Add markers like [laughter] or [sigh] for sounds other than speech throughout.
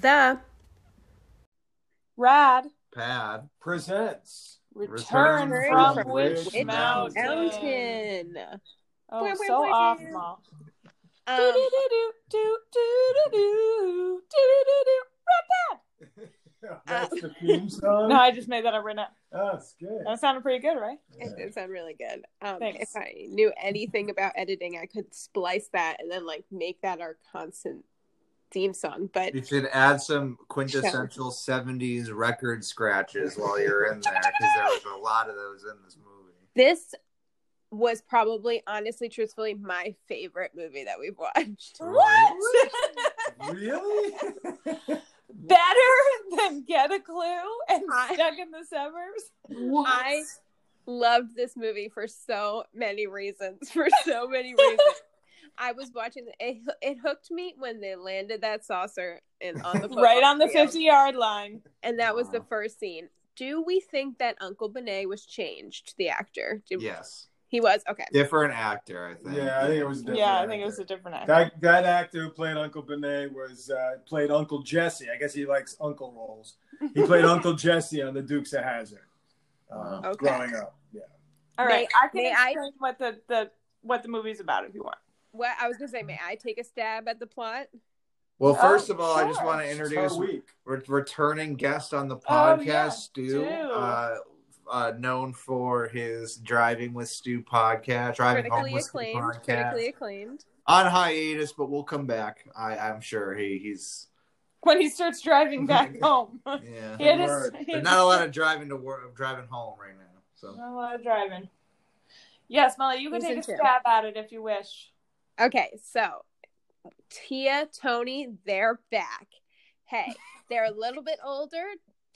The Rad Pad. Presents. return, Return from, from Witch Witch Mountain. Mountain. Oh, Wah, wah, so wah. off, Mom. Um, [laughs] That's the theme song. No, I just made that up right now. That's good. That sounded pretty good, right? it did sound really good. Um, Thanks. if I knew anything about editing, I could splice that and then like make that our constant theme song. But You should add some quintessential 70s record scratches while you're in there because there was a lot of those in this movie. this was probably, honestly, truthfully, my favorite movie that we've watched. What? Really? [laughs] Better than Get a Clue and I- Stuck in the Suburbs? I loved this movie for so many reasons. For so many reasons. I was watching it. It hooked me when they landed that saucer in on the [laughs] right on the 50 yard line. and that was the first scene. Do we think that Uncle Benet was changed? The actor, Did- Yes. he was okay. Different actor, I think. yeah, I think it was. a different Yeah, I think it was actor. a different actor. That that actor who played Uncle Benet was uh, played Uncle Jesse. I guess he likes uncle roles. He played [laughs] Uncle Jesse on The Dukes of Hazzard. Uh, Okay. Growing up, yeah. All right, May- I can may I- explain what the, the what the movie's about if you want. What I was gonna say, may I take a stab at the plot? Well, Oh, first of all, I just want to introduce her re- returning guest on the Oh, podcast, yeah, Stu, Stu. uh, uh, known for his Driving with Stu podcast, Driving Home Critically with Stu podcast. Critically acclaimed. On hiatus, but we'll come back. I, I'm sure he, he's When he starts driving back [laughs] home. [laughs] yeah. he had his, he There's had not a lot of driving to work, driving home right now. So not a lot of driving. Yes, Molly, you can Who's take a stab at it if you wish. Okay, so Tia, Tony, they're back. Hey, they're a little bit older.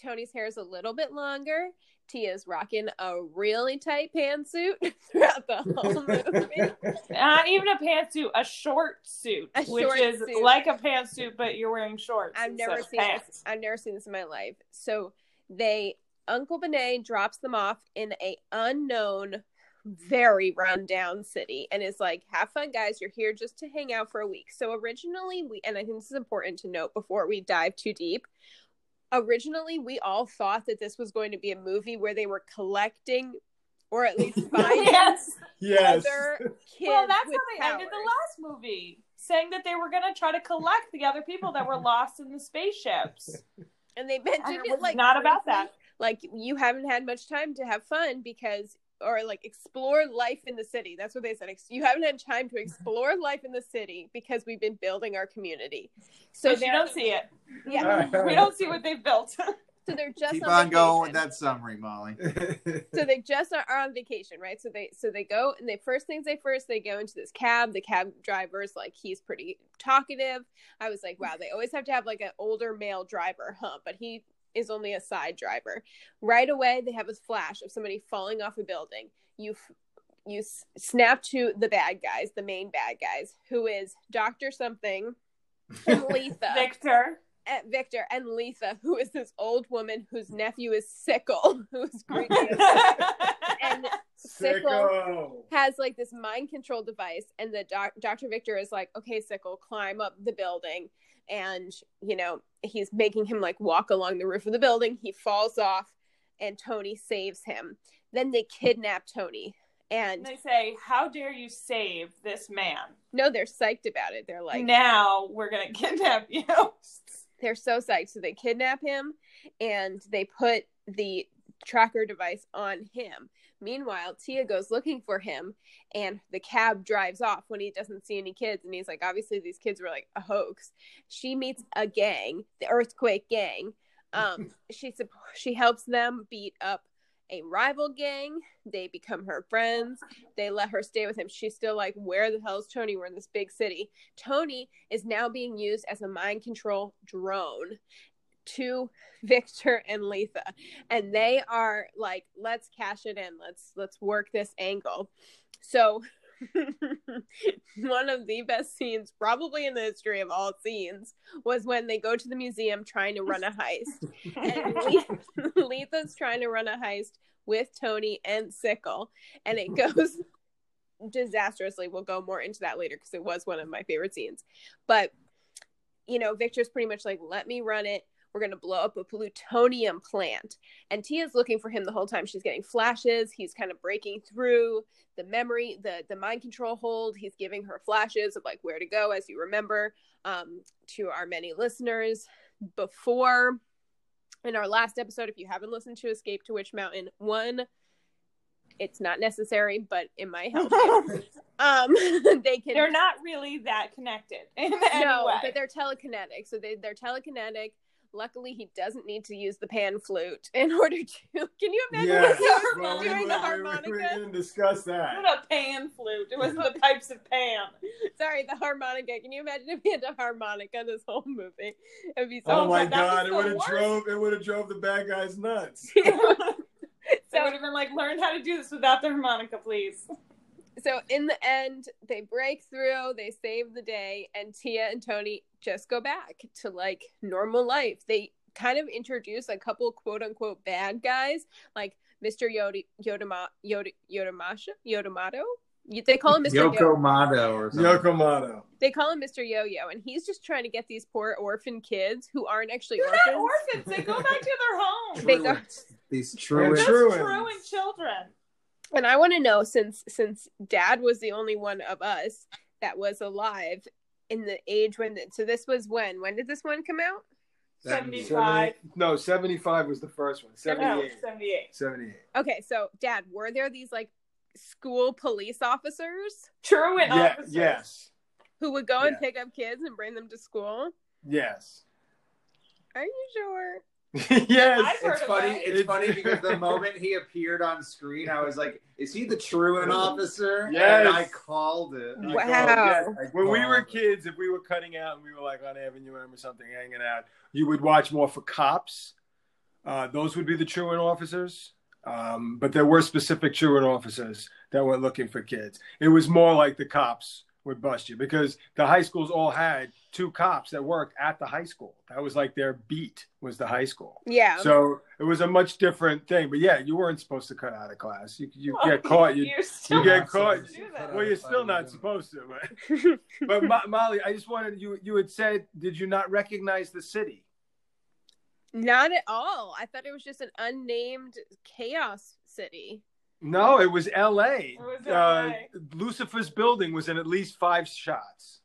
Tony's hair is a little bit longer. Tia's rocking a really tight pantsuit [laughs] throughout the whole movie. Not even a pantsuit, a short suit, A which short is suit. like a pantsuit, but you're wearing shorts. I've never seen pants. this. I've never seen this in my life. So they Uncle Benet drops them off in a unknown, very rundown city, and is like, "Have fun, guys. You're here just to hang out for a week." So originally, we and I think this is important to note before we dive too deep. Originally, we all thought that this was going to be a movie where they were collecting, or at least [laughs] finding yes. Yes. other [laughs] kids Well, that's with how they ended the last movie, saying that they were going to try to collect the other people that were lost in the spaceships. And they And mentioned it it like not about that. like you haven't had much time to have fun because or like explore life in the city. That's what they said. You haven't had time to explore [laughs] life in the city because we've been building our community. So So you they're don't see it. yeah. We don't see what they've built. [laughs] so they're just keep on, on going with that summary, Molly. [laughs] so they just are are on vacation right? So they so they go and they first things they first they go into this cab. The cab driver's like he's pretty talkative. I was like wow they always have to have like an older male driver huh but he is only a side driver right away they have a flash of somebody falling off a building you f- you s- snap to the bad guys the main bad guys who is dr something and [laughs] letha Victor. uh, Victor and Letha, who is this old woman whose nephew is Sickle, [laughs] who's creepy. as [laughs] and Sickle Sicko. has like this mind control device, and the doc- Dr. Victor is like, okay, Sickle, climb up the building. And, you know, he's making him like walk along the roof of the building. He falls off, and Tony saves him. Then they kidnap Tony. And they say, How dare you save this man? no, they're psyched about it. They're like, now we're going [laughs] to kidnap you. they're so psyched. So they kidnap him and they put the tracker device on him. Meanwhile, Tia goes looking for him and the cab drives off when he doesn't see any kids. And he's like, obviously, these kids were like a hoax. She meets a gang, the Earthquake Gang. [laughs] Um, she she helps them beat up a rival gang. They become her friends. They let her stay with him. She's still like, where the hell is Tony? We're in this big city. Tony is now being used as a mind control drone to [laughs] Victor and Letha. And they are like, let's cash it in. Let's let's work this angle. So [laughs] one of the best scenes, probably in the history of all scenes, was when they go to the museum trying to run a heist. And [laughs] Le- Letha's trying to run a heist with Tony and Sickle, and it goes disastrously. We'll go more into that later because it was one of my favorite scenes. But you know, Victor's pretty much like, let me run it. We're going to blow up a plutonium plant. And Tia's looking for him the whole time. She's getting flashes. He's kind of breaking through the memory, the, the mind control hold. He's giving her flashes of like where to go, as you remember, um, to our many listeners before in our last episode. If you haven't listened to Escape to Witch Mountain, one, it's not necessary, but it might help. [laughs] um, [laughs] they can. They're not really that connected in any no, way. but they're telekinetic. So they, they're telekinetic. Luckily, he doesn't need to use the pan flute in [laughs] order to. Can you imagine Yes. what he Well, we, doing were, the we, were, harmonica? we were going to discuss that. What a pan flute. It wasn't the [laughs] pipes of Pan. Sorry, the harmonica. Can you imagine if he had a harmonica this whole movie? It'd be so. Oh my but god! It would have drove. It would have drove the bad guys nuts. [laughs] They so would have been like, learn how to do this without the harmonica, please. so in the end they break through they save the day and tia and tony just go back to like normal life they kind of introduce a couple quote unquote bad guys like mr Yodi, yodama Yod, yodamasha yodamato You- they call him mr Yo- Yoko Mato or something. Yokomato. they call him mr yo-yo and he's just trying to get these poor orphan kids who aren't actually They're not orphans orphans. They go back to their [laughs] home. They go- These They're truants. Just truant children. and i want to know since since dad was the only one of us that was alive in the age when so this was when when did this one come out 75. No, 75 was the first one. No, 78. 78. 78. Okay, so Dad, were there these like school police officers Truant Yeah, officers. yes. who would go and pick up kids and bring them to school? Yes. Are you sure? [laughs] yes. It's funny. that. It's funny because the [laughs] moment he appeared on screen, I was like, "Is he the truant officer?" Yes. And I called it. I Wow. called Yeah, it. when we were it. kids, if we were cutting out and we were like on Avenue M or something hanging out, you would watch more for cops. Uh, those would be the truant officers. Um, but there were specific truant officers that were looking for kids. It was more like the cops would bust you because the high schools all had two cops that worked at the high school. That was like their beat was the high school. Yeah. So it was a much different thing. But yeah, you weren't supposed to cut out of class. You you oh, get caught. You [laughs] you get caught. supposed to do that. well, you're still not supposed to. But, [laughs] but Mo- Molly, I just wanted you. You had said, did you not recognize the city? Not at all. I thought it was just an unnamed chaos city. No, it was L.A. was Uh, Lucifer's building was in at least five shots.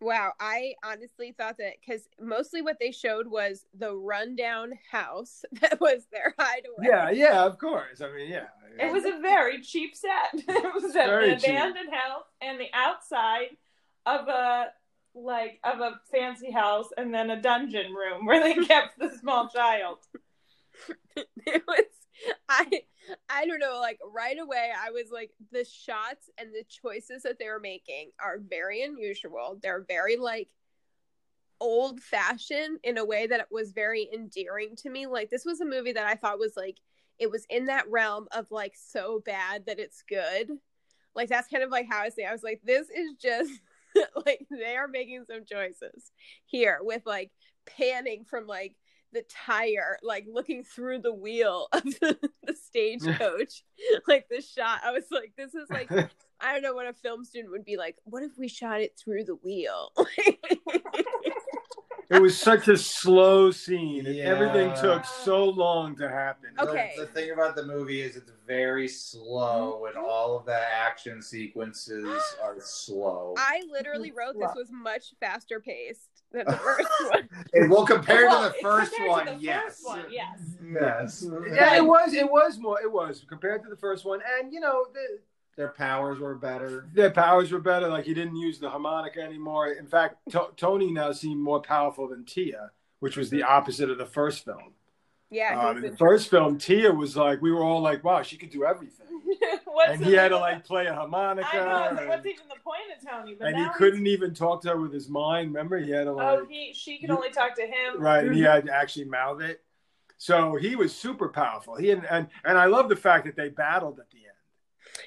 Wow, I honestly thought that because mostly what they showed was the rundown house [laughs] that was their hideaway. Yeah, yeah, of course. I mean, yeah. It was a very cheap set. [laughs] It was an Very cheap. abandoned house and the outside of a like of a fancy house and then a dungeon room where they [laughs] kept the small child. it was i [laughs] i don't know like right away i was like the shots and the choices that they were making are very unusual. They're very like old fashioned in a way that it was very endearing to me. Like this was a movie that i thought was like it was in that realm of like so bad that it's good. Like that's kind of like how i say i was like this is just [laughs] like they are making some choices here with like panning from like the tire, like looking through the wheel of [laughs] the, the [laughs] stagecoach, like the shot. I was like, this is like, [laughs] I don't know what a film student would be like. What if we shot it through the wheel? It was such a slow scene. Yeah. Everything took so long to happen. The- Okay. The, thing about the movie is it's very slow, mm-hmm. and all of the action sequences [gasps] are slow. I literally wrote this was much faster paced than the [laughs] first one. And well, compared Well, to the [laughs] first compared to one, the yes. first one, yes. Yes. [laughs] Yeah, it was. It was more. It was compared to the first one, and you know, the, Their powers were better. their powers were better. Like he didn't use the harmonica anymore. In fact, to- Tony now seemed more powerful than Tia, which was the opposite of the first film. Yeah, Um, in the first film, Tia was like, we were all like, wow, she could do everything, [laughs] What's and he had to like play a harmonica. I know, but and- what's even the point of Tony? But and he couldn't even talk to her with his mind. Remember, he had to like Oh, he she could only talk to him. right, and he had to actually mouth it. So he was super powerful. He had, and and I love the fact that they battled at the end.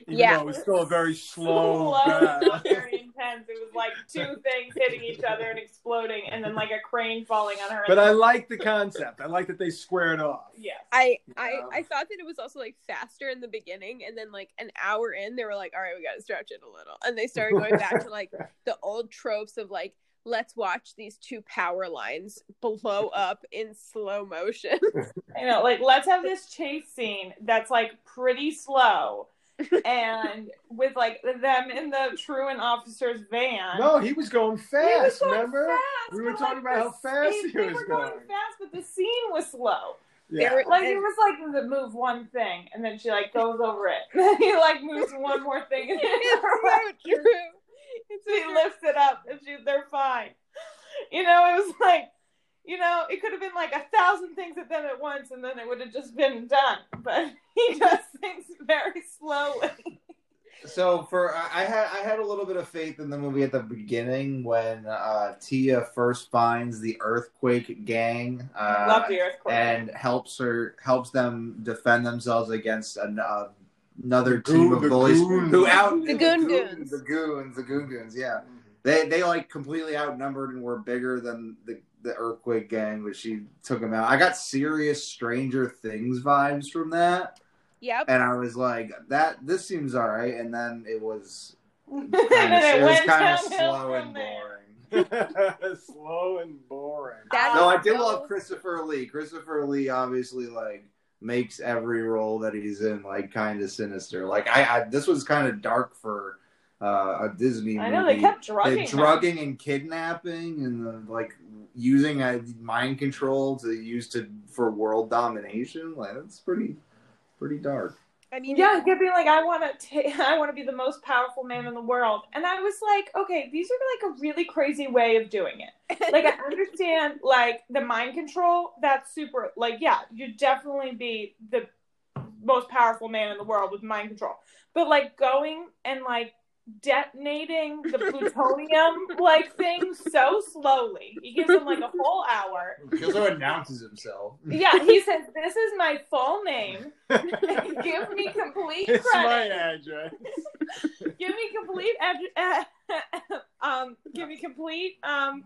Even Yeah. though it was still a very [laughs] slow. Slow, [laughs] [laughs] very intense. It was like two things hitting each other and exploding, and then like a crane falling on her. but I like the concept. I like that they squared off. yes. I, I Yeah. I thought that it was also like faster in the beginning, and then like an hour in, they were like, "All right, we got to stretch it a little," and they started going back to like the old tropes of like let's watch these two power lines blow up in slow motion. I know, like let's have this chase scene that's like pretty slow, and with like them in the truant officer's van. No, he was going He fast. was going remember? fast, We were talking like, about how fast scene- he they was were going. fast, but the scene was slow. Yeah. There- Like it And- was like the move one thing, and then she like goes over it. Then [laughs] he like moves one more thing, and [laughs] then it's so true. It's [laughs] so she true. lifts it up, and she they're fine. You know, it was like, you know, it could have been like a thousand things at them at once, and then it would have just been done. But [laughs] he does things very slowly. So for I I had I had a little bit of faith in the movie at the beginning when uh, Tia first finds the earthquake gang. Uh, Love the earthquake. and helps her helps them defend themselves against an, uh, another The team goon- of bullies goons. who out The goon goons. the goons the goon goons yeah they they like completely outnumbered and were bigger than the the earthquake gang but she took them out I got serious Stranger Things vibes from that Yep. and I was like that this seems all right and then it was kind of it it was kind of slow and there. boring [laughs] Slow and boring. That no, I did so- love Christopher Lee. Christopher Lee obviously like makes every role that he's in like kind of sinister. Like I, I this was kind of dark for uh, a Disney movie. I know they kept drugging. The drugging and kidnapping and the, like using uh, mind control to use to for world domination. Like that's pretty pretty dark. I mean, Yeah, he kept being like, "I want to, [laughs] I want to be the most powerful man in the world," and I was like, "Okay, these are like a really crazy way of doing it. [laughs] Like, I understand like the mind control. That's super. Like, yeah, you'd definitely be the most powerful man in the world with mind control. But like going and like detonating the plutonium like thing so slowly. He gives him like a whole hour. He also announces himself. Yeah, he says, "This is my full name. [laughs] Give me complete it's my address. give me complete ad- [laughs] um give me complete um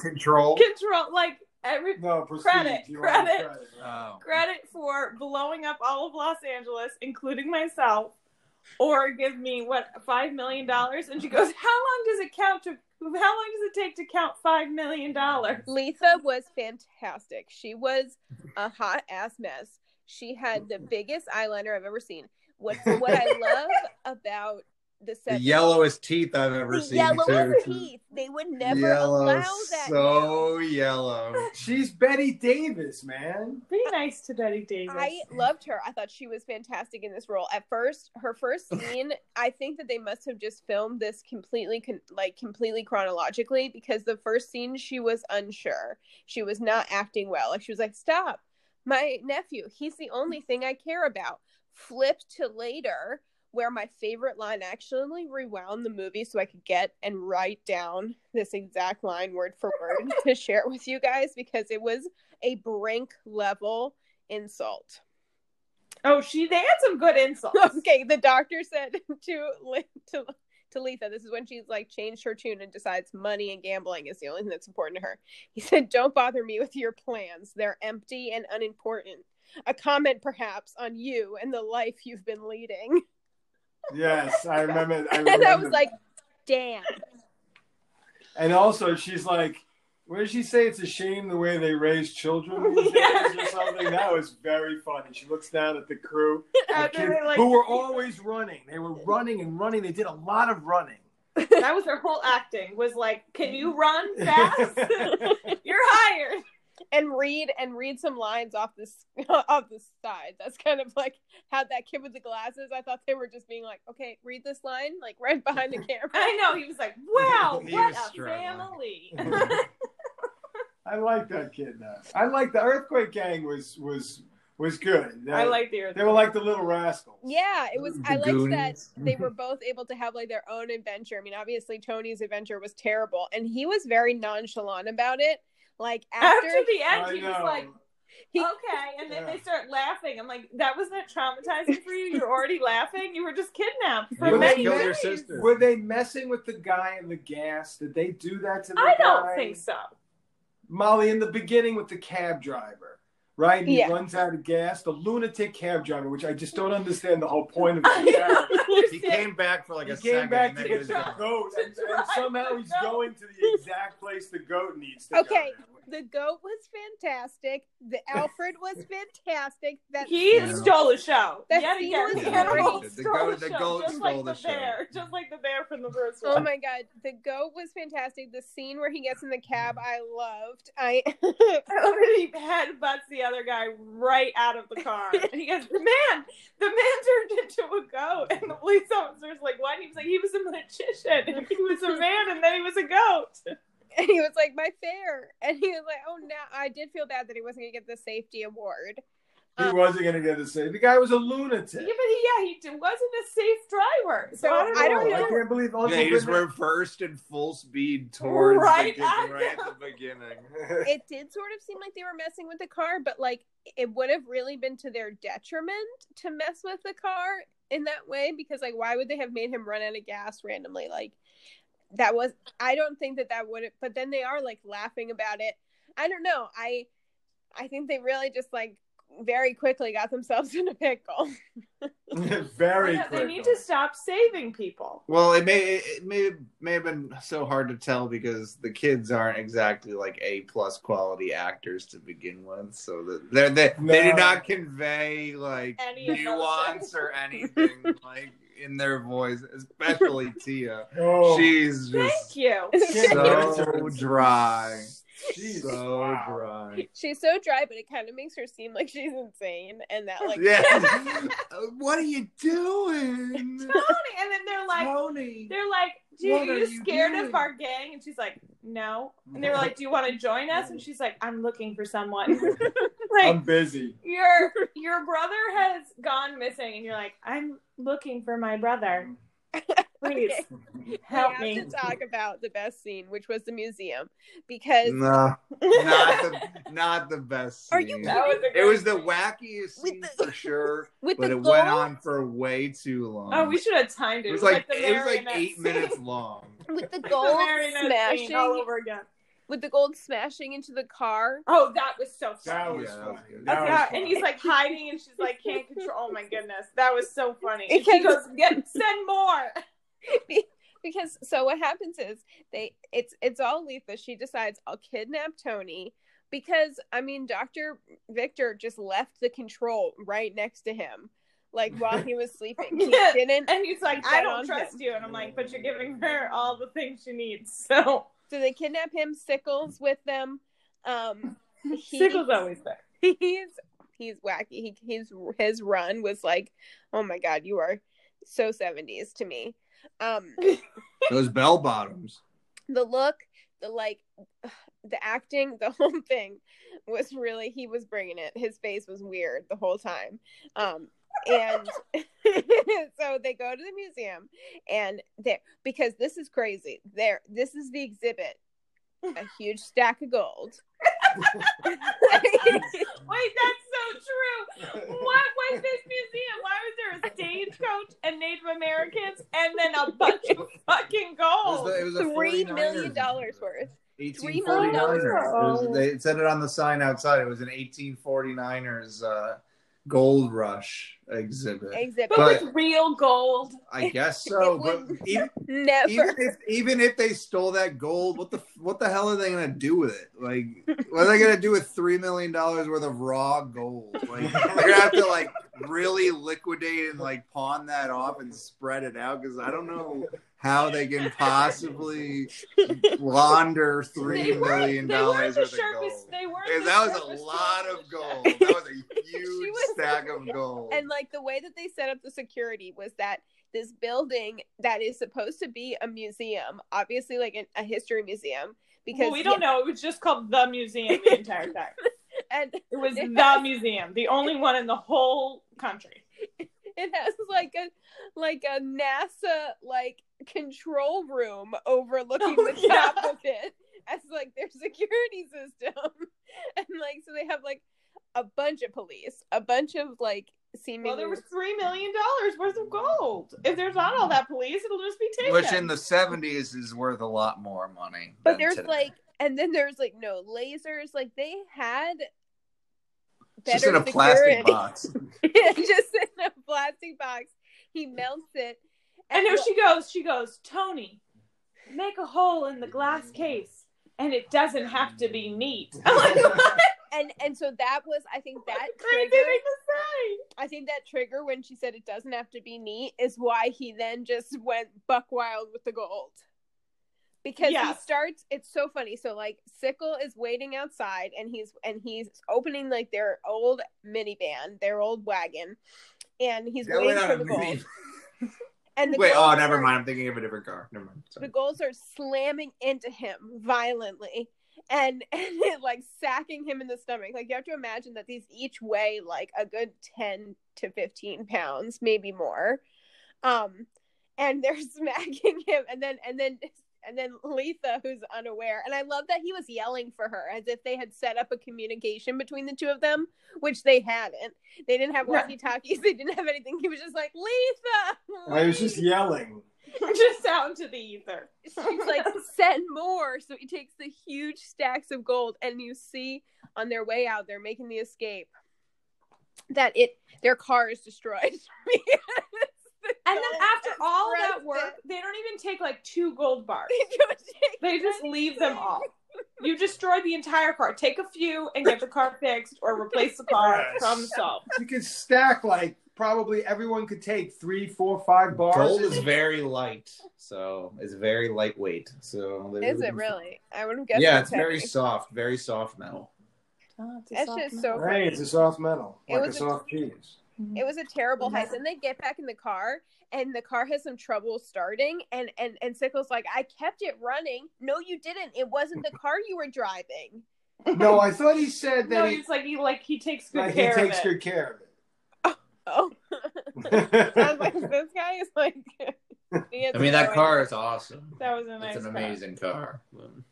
Control. control like every No, proceed. Credit, You credit. Oh. credit for blowing up all of Los Angeles including myself or give me what five million dollars and she goes how long does it count to how long does it take to count five million dollars Letha was fantastic. She was a hot ass mess. She had the [laughs] biggest eyeliner I've ever seen. What [laughs] what I love about the The yellowest teeth I've ever the seen. yellowest too. teeth. They would never Yellow, allow that. now. so yellow. [laughs] She's Bette Davis, man. be nice to Bette Davis I loved her. I thought she was fantastic in this role. At first, her first [laughs] scene, I think that they must have just filmed this completely, con- like completely chronologically, because the first scene she was unsure. She was not acting well. Like she was like, "Stop, my nephew. He's the only thing I care about." Flip to later, where my favorite line I actually rewound the movie so I could get and write down this exact line word for word to share it with you guys because it was a brink level insult. oh she they had some good insults [laughs] Okay, the doctor said [laughs] to to to Letha, this is when she's like changed her tune and decides money and gambling is the only thing that's important to her. He said, "Don't bother me with your plans; they're empty and unimportant." A comment, perhaps, on you and the life you've been leading. Yes, I remember. I [laughs] and remember. I was like, "Damn." and also she's like, what did she say? It's a shame the way they raise children these days or something. That was very funny. She looks down at the crew, [laughs] the kids, like- who were always running. They were running and running. They did a lot of running. that was her whole acting was like can you run [laughs] fast you're hired and read and read some lines off this [laughs] off the side. That's kind of like how that kid with the glasses. I thought they were just being like, okay, read this line like right behind the [laughs] camera. I know. He was like, "Wow, [laughs] what a struggling. family!" I like that kid though. I like the Earthquake Gang was was was good. I like the. They were like the little rascals. Yeah, it was. The I liked that they were both able to have like their own adventure. I mean, obviously Tony's adventure was terrible, and he was very nonchalant about it. Like after, After the end, I he was like, he, "Okay," and then Yeah. they start laughing. I'm like, "That wasn't traumatizing for you. You're already laughing. You were just kidnapped for You almost many killed days." Were they messing with the guy in the gas? Did they do that to the I guy? don't think so. Molly, in the beginning with the cab driver, right? And he runs out of gas. The lunatic cab driver, which I just don't understand the whole point of [laughs] I the. He came back for like He a came second. back and to get was the goat, and, and [laughs] somehow he's no. going to the exact place the goat needs to Okay. go. The goat was fantastic. The [laughs] Alfred was fantastic. That He Yeah. stole the show. That Yet scene again, was the Yeah, animal the stole goat- the the show, goat just stole like the the show. bear, just like the bear from the first Oh one. my god, the goat was fantastic. The scene where he gets in the cab, I loved. I I love that he headbutts the other guy right out of the car. [laughs] And he goes, The man, the man turned into a goat. And the police officer's like, What? He was like, He was a magician. And [laughs] he was a man and then he was a goat. [laughs] and he was like my fare, and he was like, oh no, I did feel bad that he wasn't gonna get the safety award. He Um, wasn't going to get the same. The guy was a lunatic. Yeah, but he, yeah, he wasn't a safe driver. So, So, I don't know. I don't I can't believe Uncle Yeah, he just Bernard- reversed in full speed towards Right the, at right at the beginning. [laughs] It did sort of seem like they were messing with the car, but like it would have really been to their detriment to mess with the car in that way because like why would they have made him run out of gas randomly? Like that was I don't think that that would have. But then they are like laughing about it. I don't know. I I think they really just like very quickly got themselves [laughs] in a pickle. [laughs] Very Yeah, quick. they need to stop saving people. Well, it may it may may have been so hard to tell because the kids aren't exactly like A plus quality actors to begin with, so that they they they No. did not convey like Any nuance or anything [laughs] like in their voice, especially [laughs] Tia. Oh, She's Thank just you. so dry, jeez, so wow. dry. she's so dry, but it kind of makes her seem like she's insane and that like Yeah, [laughs] uh, what are you doing, Tony, and then they're like, Tony? they're like, "Do you, What are you you scared doing? of our gang?" And she's like, "No." And they were like, "Do you want to join us?" And she's like, "I'm looking for someone." [laughs] like I'm busy. your your brother has gone missing, and you're like, "I'm looking for my brother. [laughs] Please Okay. help we me." to talk about the best scene, which was the museum, because No, not the [laughs] not the best. Are you was It was the wackiest scene the- for sure, [laughs] with but it gold, went on for way too long. Oh, we should have timed it. It was like the it was like eight scene. minutes long. with the Like the gold marionette scene smashing, all over again. With the gold smashing into the car. Oh, that was so That funny. was Yeah, that fun. was good. That was Yeah, and he's like hiding, and she's like can't control. Oh my goodness, that was so funny. And Because- she goes, "Get send more." [laughs] because so what happens is they it's it's all Letha. She decides I'll kidnap Tony because I mean Doctor Victor just left the control right next to him, like while he was sleeping. [laughs] He Yeah. didn't. And he's like, "I don't him. trust you," and I'm like, "But you're giving her all the things she needs." [laughs] So So they kidnap him. Sickles with them. Um, he- Sickle's always there. [laughs] he's he's wacky. He, he's his run was like, oh my god, you are so seventies to me. Um, [laughs] Those bell bottoms. the look, the like, [sighs] the acting, the whole thing was really he was bringing it. His face was weird the whole time. Um, and [laughs] so they go to the museum and there because this is crazy. There, this is the exhibit. A [laughs] huge stack of gold. [laughs] Wait, that's so true. What was this museum? Why was there a stagecoach and Native Americans and then a bunch of fucking It was, gold? the, it was a Three 49ers million dollars worth. Eighteen $3 million forty-niners. worth. It was- They said it on the sign outside. It was an eighteen forty-niners uh, gold rush exhibit. Exhibit. But, But- with real gold. I guess [laughs] so. But even, Never. even if even if they stole that gold, what the what the hell are they gonna do with it? Like, what are they gonna do with three million dollars worth of raw gold? Like, they're gonna have to like really liquidate and like pawn that off and spread it out because I don't know how they can possibly launder three They million dollars the worth of gold. They weren't. The that was a lot of gold. That was a [laughs] huge was- stack of gold. and like the way that they set up the security was that this building that is supposed to be a museum, obviously like an, a history museum, because Well, we don't know. It was just called the museum the entire time. [laughs] and It was [laughs] It the has- museum, the only one in the whole country. it has like a like a NASA like control room overlooking Oh, the yeah. top of it as like their security system, [laughs] and like so they have like a bunch of police, a bunch of like seemingly Well, there was three million dollars worth of gold. If there's not all that police, it'll just be taken. Which in the seventies is worth a lot more money. but there's today. like and then there's like no lasers like they had better Just in a security. plastic box. [laughs] just in a plastic box. He melts it. And there she goes. She goes, Tony, make a hole in the glass case, and it doesn't have to be neat. [laughs] I'm like, what? and and so that was I think that crazy trigger thing to say. I think that trigger when she said it doesn't have to be neat is why he then just went buck wild with the gold. Because Yes. he starts it's so funny. So like Sickle is waiting outside and he's and he's opening like their old minivan, their old wagon, and he's Yeah, waiting for the gold. [laughs] And the Wait, oh, never mind. I'm thinking of a different car. Never mind. the goals are slamming into him violently and, [laughs] and it, like sacking him in the stomach like you have to imagine that these each weigh like a good 10 to 15 pounds maybe more um and they're [laughs] smacking him and then and then and then [laughs] Letha, who's unaware, and I love that he was yelling for her as if they had set up a communication between the two of them, which they hadn't. They didn't have walkie talkies. [laughs] They didn't have anything. He was just like Letha. I was just yelling. [laughs] Just out into the ether. she's like send more so he takes the huge stacks of gold and you see on their way out they're making the escape that it their car is destroyed And then after all that President. work, they don't even take like two gold bars. [laughs] They They just leave them all. You destroy the entire car. Take a few and get the car [laughs] fixed or replace the car. Yes. Problem solved. You could stack like probably everyone could take three, four, five bars. Gold is very light, so it's very lightweight. So they is it really i would have guessed Yeah, it's it's very soft, very soft metal. Oh, That's just so Hey, it's a soft metal, It like a was a- soft cheese. Mm-hmm. it was a terrible heist and they get back in the car and the car has some trouble starting and and and sickle's like i kept it running no you didn't it wasn't the car you were driving [laughs] No, I thought he said No, that he, it's like he like he takes good like he care takes of it. good care [laughs] oh of [laughs] I was like, this guy is like. I mean, that car is awesome. That was a nice It's an car. amazing car.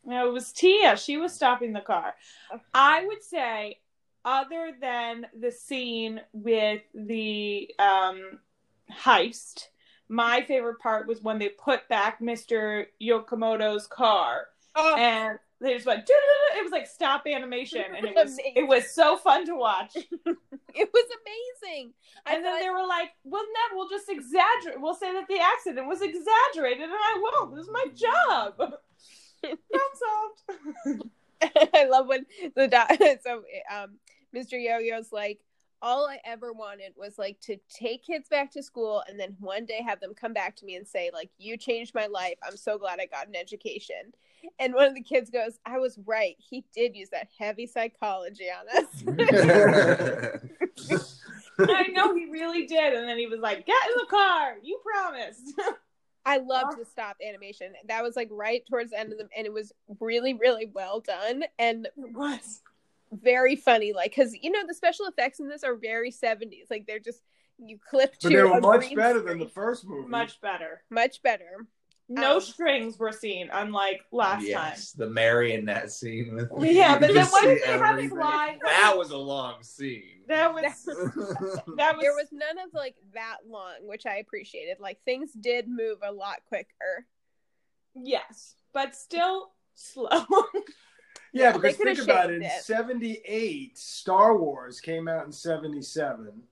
No, it was Tia. She was stopping the car. Oh. I would say, other than the scene with the um, heist, my favorite part was when they put back Mr. Yokomoto's car Oh, and they just went. "Doo-doo-doo-doo." It was like stop animation, and it was it was so fun to watch. [laughs] it was amazing. I And then thought- they were like, "Well, no, we'll just exaggerate. We'll say that the accident was exaggerated, and I will. This is my job." [laughs] Problem solved. [laughs] I love when the doc- so um Mr. Yo-Yo's like all I ever wanted was like to take kids back to school and then one day have them come back to me and say like you changed my life. I'm so glad I got an education. And one of the kids goes, "I was right. He did use that heavy psychology on us." [laughs] I know he really did. And then he was like, "Get in the car. You promised." [laughs] I loved the stop animation. That was like right towards the end of the and it was really really well done and It was. Very funny like cuz you know the special effects in this are very 70s. Like they're just you clip to but they were much better screen. than the first movie. Much better. much better. No Um, strings were seen, unlike last time, yes, the marionette scene. With time. [laughs] Yeah, but then what did they have everything. fly? That was a long scene. That was that [laughs] was There was none of like that long, which I appreciated. Like things did move a lot quicker. yes, but still slow. [laughs] Yeah, they because think about it. In 78, Star Wars came out in 77.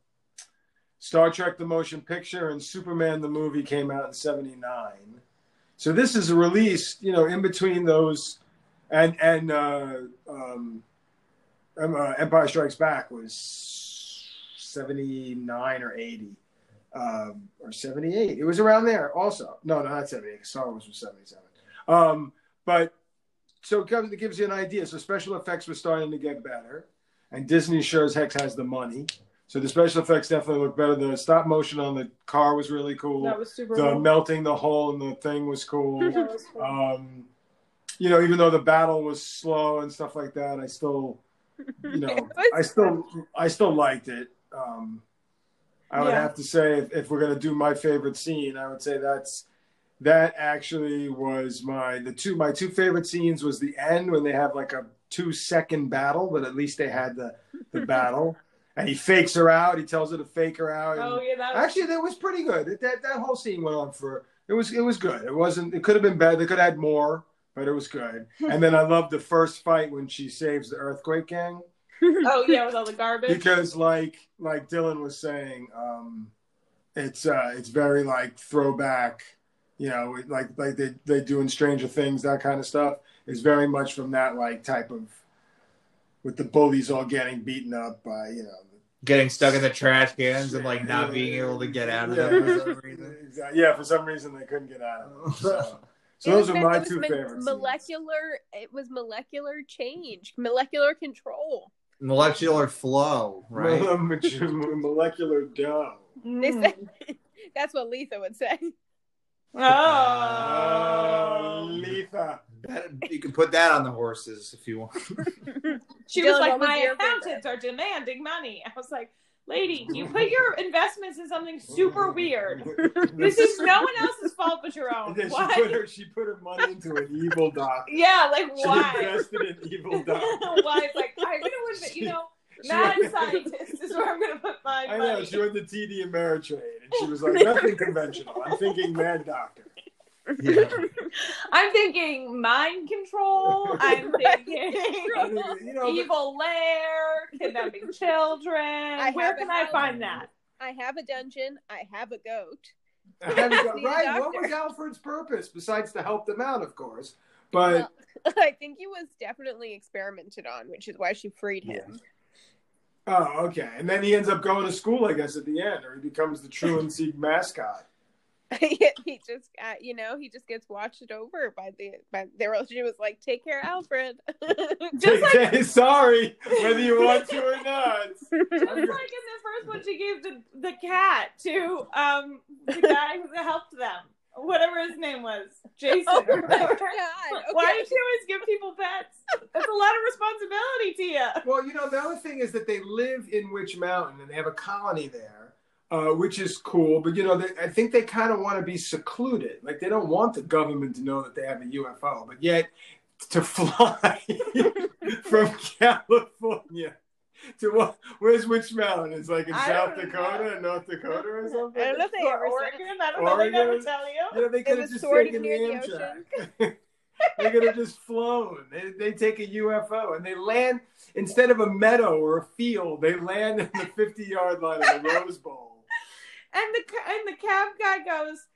Star Trek the Motion Picture and Superman the movie came out in 79. So this is a release, you know, in between those and and uh, um, um, uh, Empire Strikes Back was 79 or 80. Um, or 78. It was around there also. No, no, not 78. Star Wars was 77. Um, but so it gives, it gives you an idea. So special effects were starting to get better, and Disney sure as heck has the money. So the special effects definitely look better. The stop motion on the car was really cool. that was super. the cool. melting the hole in the thing was cool. [laughs] Was cool. um, you know, even though the battle was slow and stuff like that, I still, you know, [laughs] I still, I still liked it. Um, I would Yeah. have to say, if, if we're gonna do my favorite scene, I would say that's that actually was my the two my two favorite scenes was the end when they have like a two second battle, but at least they had the the [laughs] battle, and he fakes her out. He tells her to fake her out. oh yeah, that was, Actually, that was pretty good. That that whole scene went on for it was it was good. It wasn't. It could have been better. They could have had more, but it was good. [laughs] and then I loved the first fight when she saves the earthquake gang. [laughs] Oh yeah, with all the garbage. because like like Dylan was saying, um, it's uh, it's very like throwback. You know, like like they they doing Stranger Things, that kind of stuff. Is very much from that like type of with the bullies all getting beaten up by you know Getting stuck in the trash cans and like not being able to get out of yeah, them for some reason. [laughs] Exactly. Yeah, for some reason they couldn't get out of it. So, [laughs] so those was are my two me- favorites. Molecular. It was molecular change, molecular control. Molecular flow, right? [laughs] Molecular dough. They that's what Letha would say. Oh. Letha. That- you can put that on the horses if you want. [laughs] She was like, was my your favorite?" accountants are demanding money. I was like, lady, you put your investments in something super weird. This is no one else's fault but your own. And [laughs] then she Why? put her she put her money into an evil doctor. yeah, like why? She why? invested in evil doctor. [laughs] why? Like I'm gonna. You know, She- mad scientist is where I'm gonna put my I money. know she went to TD Ameritrade and she was like nothing conventional. I'm thinking mad doctor. Yeah. [laughs] I'm thinking mind control. [laughs] I'm thinking you know, evil lair, kidnapping [laughs] children. I Where can I find that? I have a dungeon. I have a goat. I had to go- right. What was Alfred's purpose besides to help them out, of course? But Well, I think he was definitely experimented on, which is why she freed him. Oh, okay. And then he ends up going to school, I guess, at the end, or he becomes the truancy [laughs] mascot. he just, uh, you know, he just gets watched over by the. By their she was like, "Take care, Alfred." [laughs] Just like sorry, whether you want to or not. [laughs] Just like in the first one, she gave the, the cat to um the guy who helped them, whatever his name was, [laughs] Jason. oh or my whatever. god! [laughs] Why Okay. did you always give people pets? That's a lot of responsibility, Tia. Well, you know, the other thing is that they live in Witch Mountain and they have a colony there, uh, which is cool. But, you know, they, I think they kind of want to be secluded. Like, they don't want the government to know that they have a UFO. But yet, to fly [laughs] from California to what? Where's which Mountain? It's like in I South Dakota know. and North Dakota or something? I don't know if they Or ever said Oregon? I don't know. They Oregon? never tell you. You know, they could have was just sort taken the near the Amtrak. [laughs] [laughs] they could have just flown. They, they take a UFO and they land instead of a meadow or a field. They land in the fifty-yard line of the Rose Bowl. And the and the cab guy goes,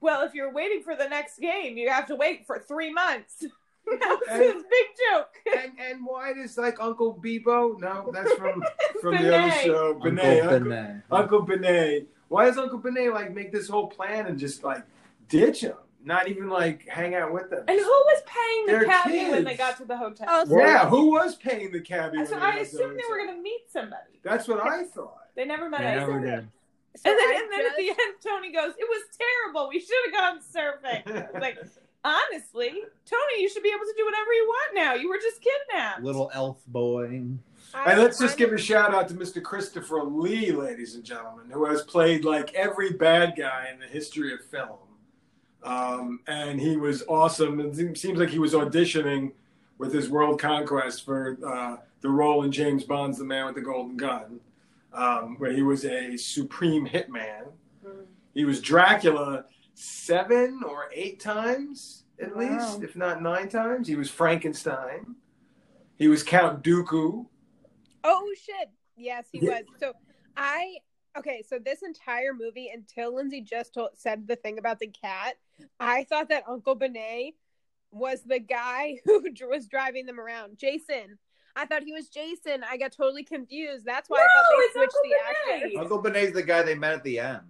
"Well, if you're waiting for the next game, you have to wait for three months." [laughs] that was his big joke. And and why does like Uncle Bebo? No, that's from [laughs] from the other Benet. show. Uncle Benet. Uncle, Benet. Uncle Benet. Why does Uncle Benet like make this whole plan and just like ditch him? Not even like hang out with them. And who was paying the They're cabbie when they got to the hotel? Oh, so- yeah, who was paying the cabbie? so when I got assumed they were going to meet somebody. That's what I [laughs] thought. They never met. They never did. So And then, and then at the end, Tony goes, "It was terrible. We should have gone surfing." [laughs] Like, honestly, Tony, you should be able to do whatever you want now. You were just kidnapped. Little elf boy. I And let's just give a shout out to Mr. Christopher Lee, ladies and gentlemen, who has played like every bad guy in the history of film. Um, and he was awesome. It seems- seems like he was auditioning with his world conquest for uh, the role in James Bond's The Man with the Golden Gun, um, where he was a supreme hitman. He was Dracula seven or eight times at Wow. least, if not nine times. He was Frankenstein. He was Count Dooku. Oh shit! Yes, he was. So I okay. So this entire movie, until Lindsay just told, said the thing about the cat, I thought that Uncle Benet was the guy [laughs] who was driving them around. Jason. I thought he was Jason. I got totally confused. That's why I thought they switched Uncle the Benet. actors. Uncle Benet's the guy they met at the end.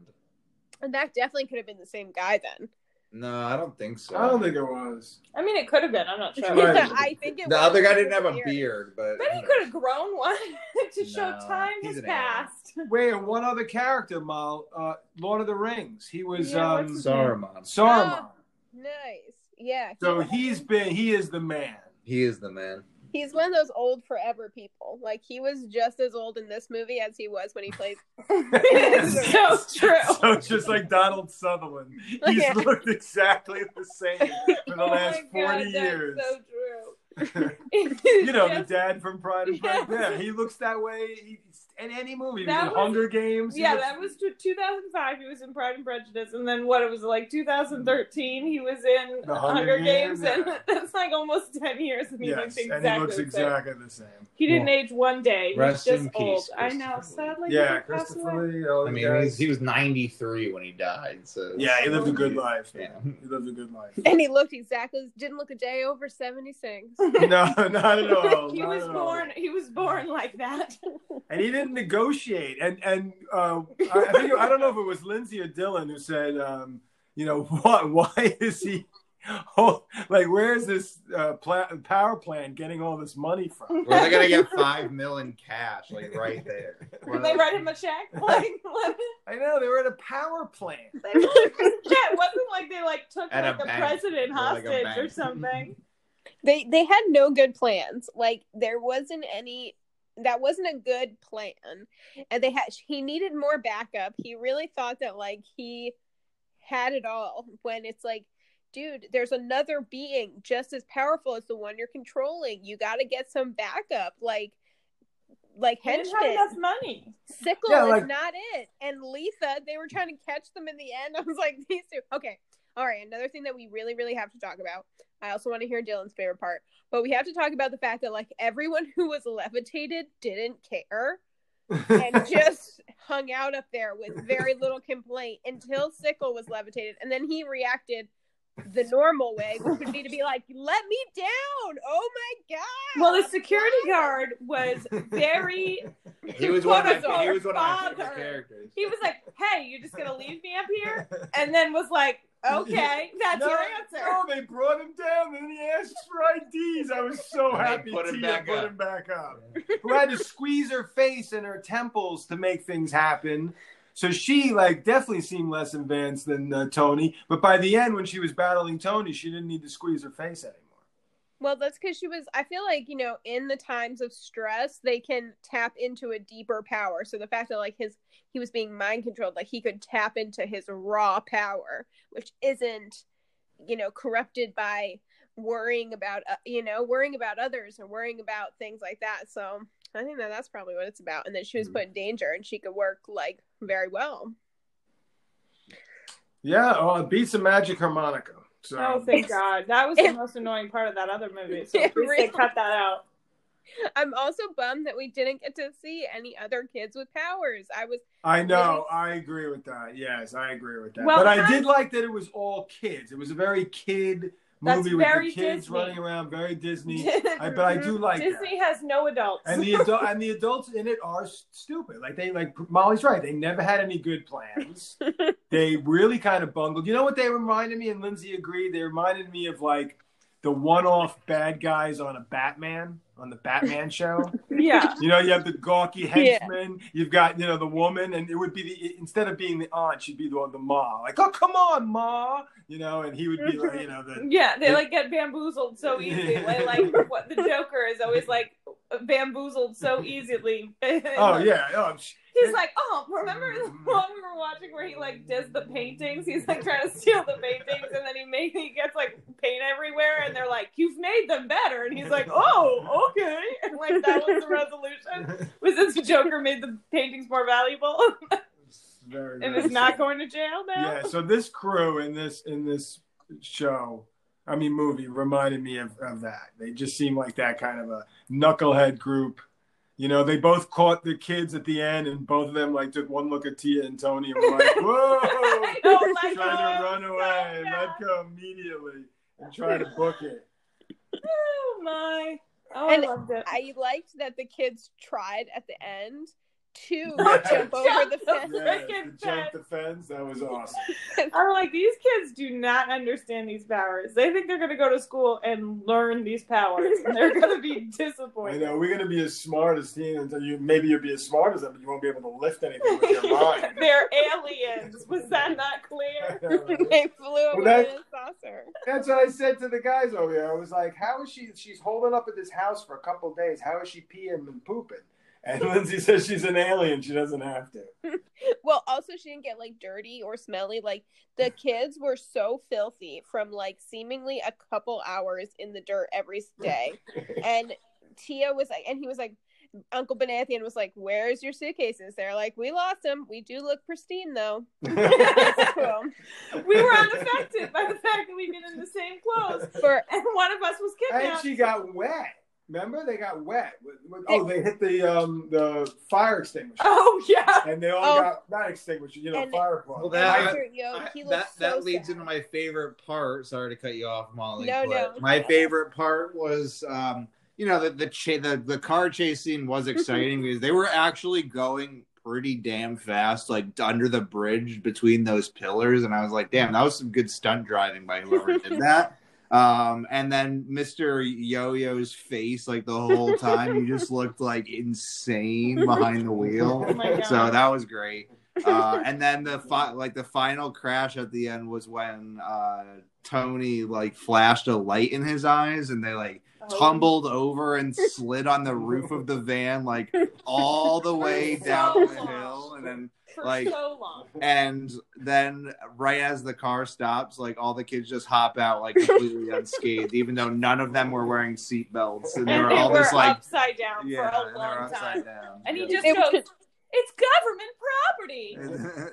And that definitely could have been the same guy then. No, I don't think so. I don't think it was. I mean, it could have been. I'm not sure. Right. I think it the was other guy didn't have a Benet. beard, but But he could have grown one [laughs] to show time has an alien. passed. [laughs] Wait, and one other character, Mal, uh, Lord of the Rings. He was Yeah, um, what's his Saruman. Saruman. Nice. Yeah. So he's been, he is the man. He is the man. He's one of those old forever people. Like he was just as old in this movie as he was when he played. [laughs] it's [laughs] so true. So just like Donald Sutherland. He's Yeah. looked exactly the same for the Oh my last God, 40 that's years. so true. [laughs] you know, the dad from Pride and Prejudice. Yes. Yeah, he looks that way. He, in any movie. He That was in was- Hunger Games. Yeah, was- that was 2005. He was in Pride and Prejudice, and then what? It was like 2013. He was in The Hunger, Hunger Games, Games, and yeah. [laughs] that's like almost 10 years, and he Yes, looks exactly and he looks the same. exactly the same. He didn't Well, age one day. He's rest just in old. I know. Sadly, Yeah, did pass away. Christopher Lee. all I mean, guys. he's, he was 93 when he died. So yeah, he lived a good life. Yeah. He lived a good life. And he looked exactly didn't look a day over seventy six. [laughs] no, not at all. [laughs] he not was at all. born. He was born like that. and he didn't negotiate. And and uh, I, I think I don't know if it was Lindsay or Dylan who said, um, you know, [laughs] what? Why is he? Oh, like, where is this uh, pla- power plant getting all this money from? Where are they gonna get five million cash, like right there? Did they write him a check? [laughs] Like. I know they were at a power plant. yeah, it wasn't like they like took At a like the bank. president Or like hostage or something. They they had no good plans. Like there wasn't any that wasn't a good plan. And they had he needed more backup. He really thought that like he had it all when it's like dude, there's another being just as powerful as the one you're controlling. You got to get some backup like like He didn't have enough money. Sickle Yeah, is not it. And Letha, they were trying to catch them in the end. [laughs] I was like, these two. Okay. All right. Another thing that we really, really have to talk about. I also want to hear Dylan's favorite part, but we have to talk about the fact that like everyone who was levitated didn't care and [laughs] just hung out up there with very little complaint until Sickle was levitated, and then he reacted the normal way, which would be to be like, "Let me down! Oh my god!" Well, the security guard was very. [laughs] He was one of my, Quote-unquote he was one of my favorite characters. He was like, "Hey, you're just gonna leave me up here?" And then was like, "Okay, [laughs] that's no, your answer." No, they brought him down, and he asked for IDs. I was so And they happy put him back put up. him back up. [laughs] Who had to squeeze her face and her temples to make things happen. So she like definitely seemed less advanced than uh, Tony, but by the end when she was battling Tony, she didn't need to squeeze her face anymore. Well, that's because she was. I feel like you know, in the times of stress, they can tap into a deeper power. So the fact that like his he was being mind controlled, like he could tap into his raw power, which isn't, you know, corrupted by worrying about uh, you know worrying about others or worrying about things like that. So I think that that's probably what it's about. And then she was Mhm. put in danger, and she could work like very well. Yeah, oh, it beats a magic harmonica. So Oh, [laughs] thank God! That was the most annoying part of that other movie. [laughs] So please really- they cut that out. [laughs] I'm also bummed that we didn't get to see any other kids with powers. I was I know, I agree with that. Yes, I agree with that. Well, but I I- did like that it was all kids. It was a very kid That's movie with very the kids Disney. running around, very [laughs] Disney. I, but I do like that. Disney has no adults. and the [laughs] adult and the adults in it are stupid. Like they like Molly's right. They never had any good plans. [laughs] they really kind of bungled. You know what they reminded me? And Lindsay agreed. They reminded me of like the one-off bad guys on a Batman on the Batman show. [laughs] yeah, You know, you have the gawky henchman. You've got you know the woman, and it would be the instead of being the aunt, she'd be the one the ma. Like, oh come on, ma. You know, and he would be like, you know, the [laughs] yeah, they like get bamboozled so [laughs] easily. Like, like what the Joker is always like bamboozled so easily. oh yeah, oh, sh- He's like, oh, remember the mm-hmm. one we were watching where he like does the paintings? He's like trying to steal the paintings, and then he make he gets like paint everywhere, and they're like, you've made them better, and he's like, oh, okay, [laughs] and like that was the resolution. [laughs] Was this the Joker made the paintings more valuable [laughs] very, and very is not going to jail now? Yeah, so this crew in this in this show, I mean movie, reminded me of, of that. They just seem like that kind of a knucklehead group. You know, they both caught the kids at the end, and both of them like took one look at Tia and Tony and were like, [laughs] "Whoa!" I don't like trying to run away, fast. let go immediately, and try to book it. [laughs] Oh my! Oh, And I loved it. I liked that the kids tried at the end to Yeah. [laughs] jump over the fence. over. Yeah, Freaking the jump the fence. That was [laughs] awesome. I'm like, these kids do not understand these powers. They think they're going to go to school and learn these powers, and they're going to be [laughs] I disappointed. know we're gonna be as smart as teen until you maybe you'll be as smart as them, but you won't be able to lift anything with your mind. they're aliens. Was that not clear? they flew away that- in a saucer. That's what I said to the guys over there. I was like, "How is she? She's holding up at this house for a couple of days. How is she peeing and pooping?" And Lindsay says she's an alien. She doesn't have to. [laughs] Well, also she didn't get like dirty or smelly. Like the [laughs] kids were so filthy from like seemingly a couple hours in the dirt every day. [laughs] And Tia was like, and he was like, Uncle Benathian was like, "Where's your suitcases?" They're like, "We lost them. We do look pristine though." Cool. We were unaffected by the fact that we've been in the same clothes, For and one of us was kidnapped. and kidnapped. she got wet. Remember, they got wet. With- with- oh, they hit the um the fire extinguisher, Oh yeah. and they all Oh. got not extinguisher, you know, And- fire plug. Well, that- Mr. Yo, I- that looks that leads sad. into my favorite part. Sorry to cut you off, Molly. No, but no. My favorite part was, um, you know, the the, cha- the the car chase scene was [laughs] exciting because they were actually going pretty damn fast, like under the bridge between those pillars, and I was like, damn, that was some good stunt driving by whoever did [laughs] that. Um, and then Mr. Yo-Yo's face, like the whole time, he just looked like insane behind the wheel. Oh. [laughs] So that was great. Uh, and then the fi- like the final crash at the end was when uh, Tony like flashed a light in his eyes, and they like Oh. tumbled over and slid on the roof of the van, like all the [laughs] way down the hill, and then for like- so long. and then right as the car stops, like all the kids just hop out like completely unscathed, even though none of them were wearing seatbelts, and they And were they all were just like upside down yeah, for a and long time. down. And he just They goes, were- "It's government property."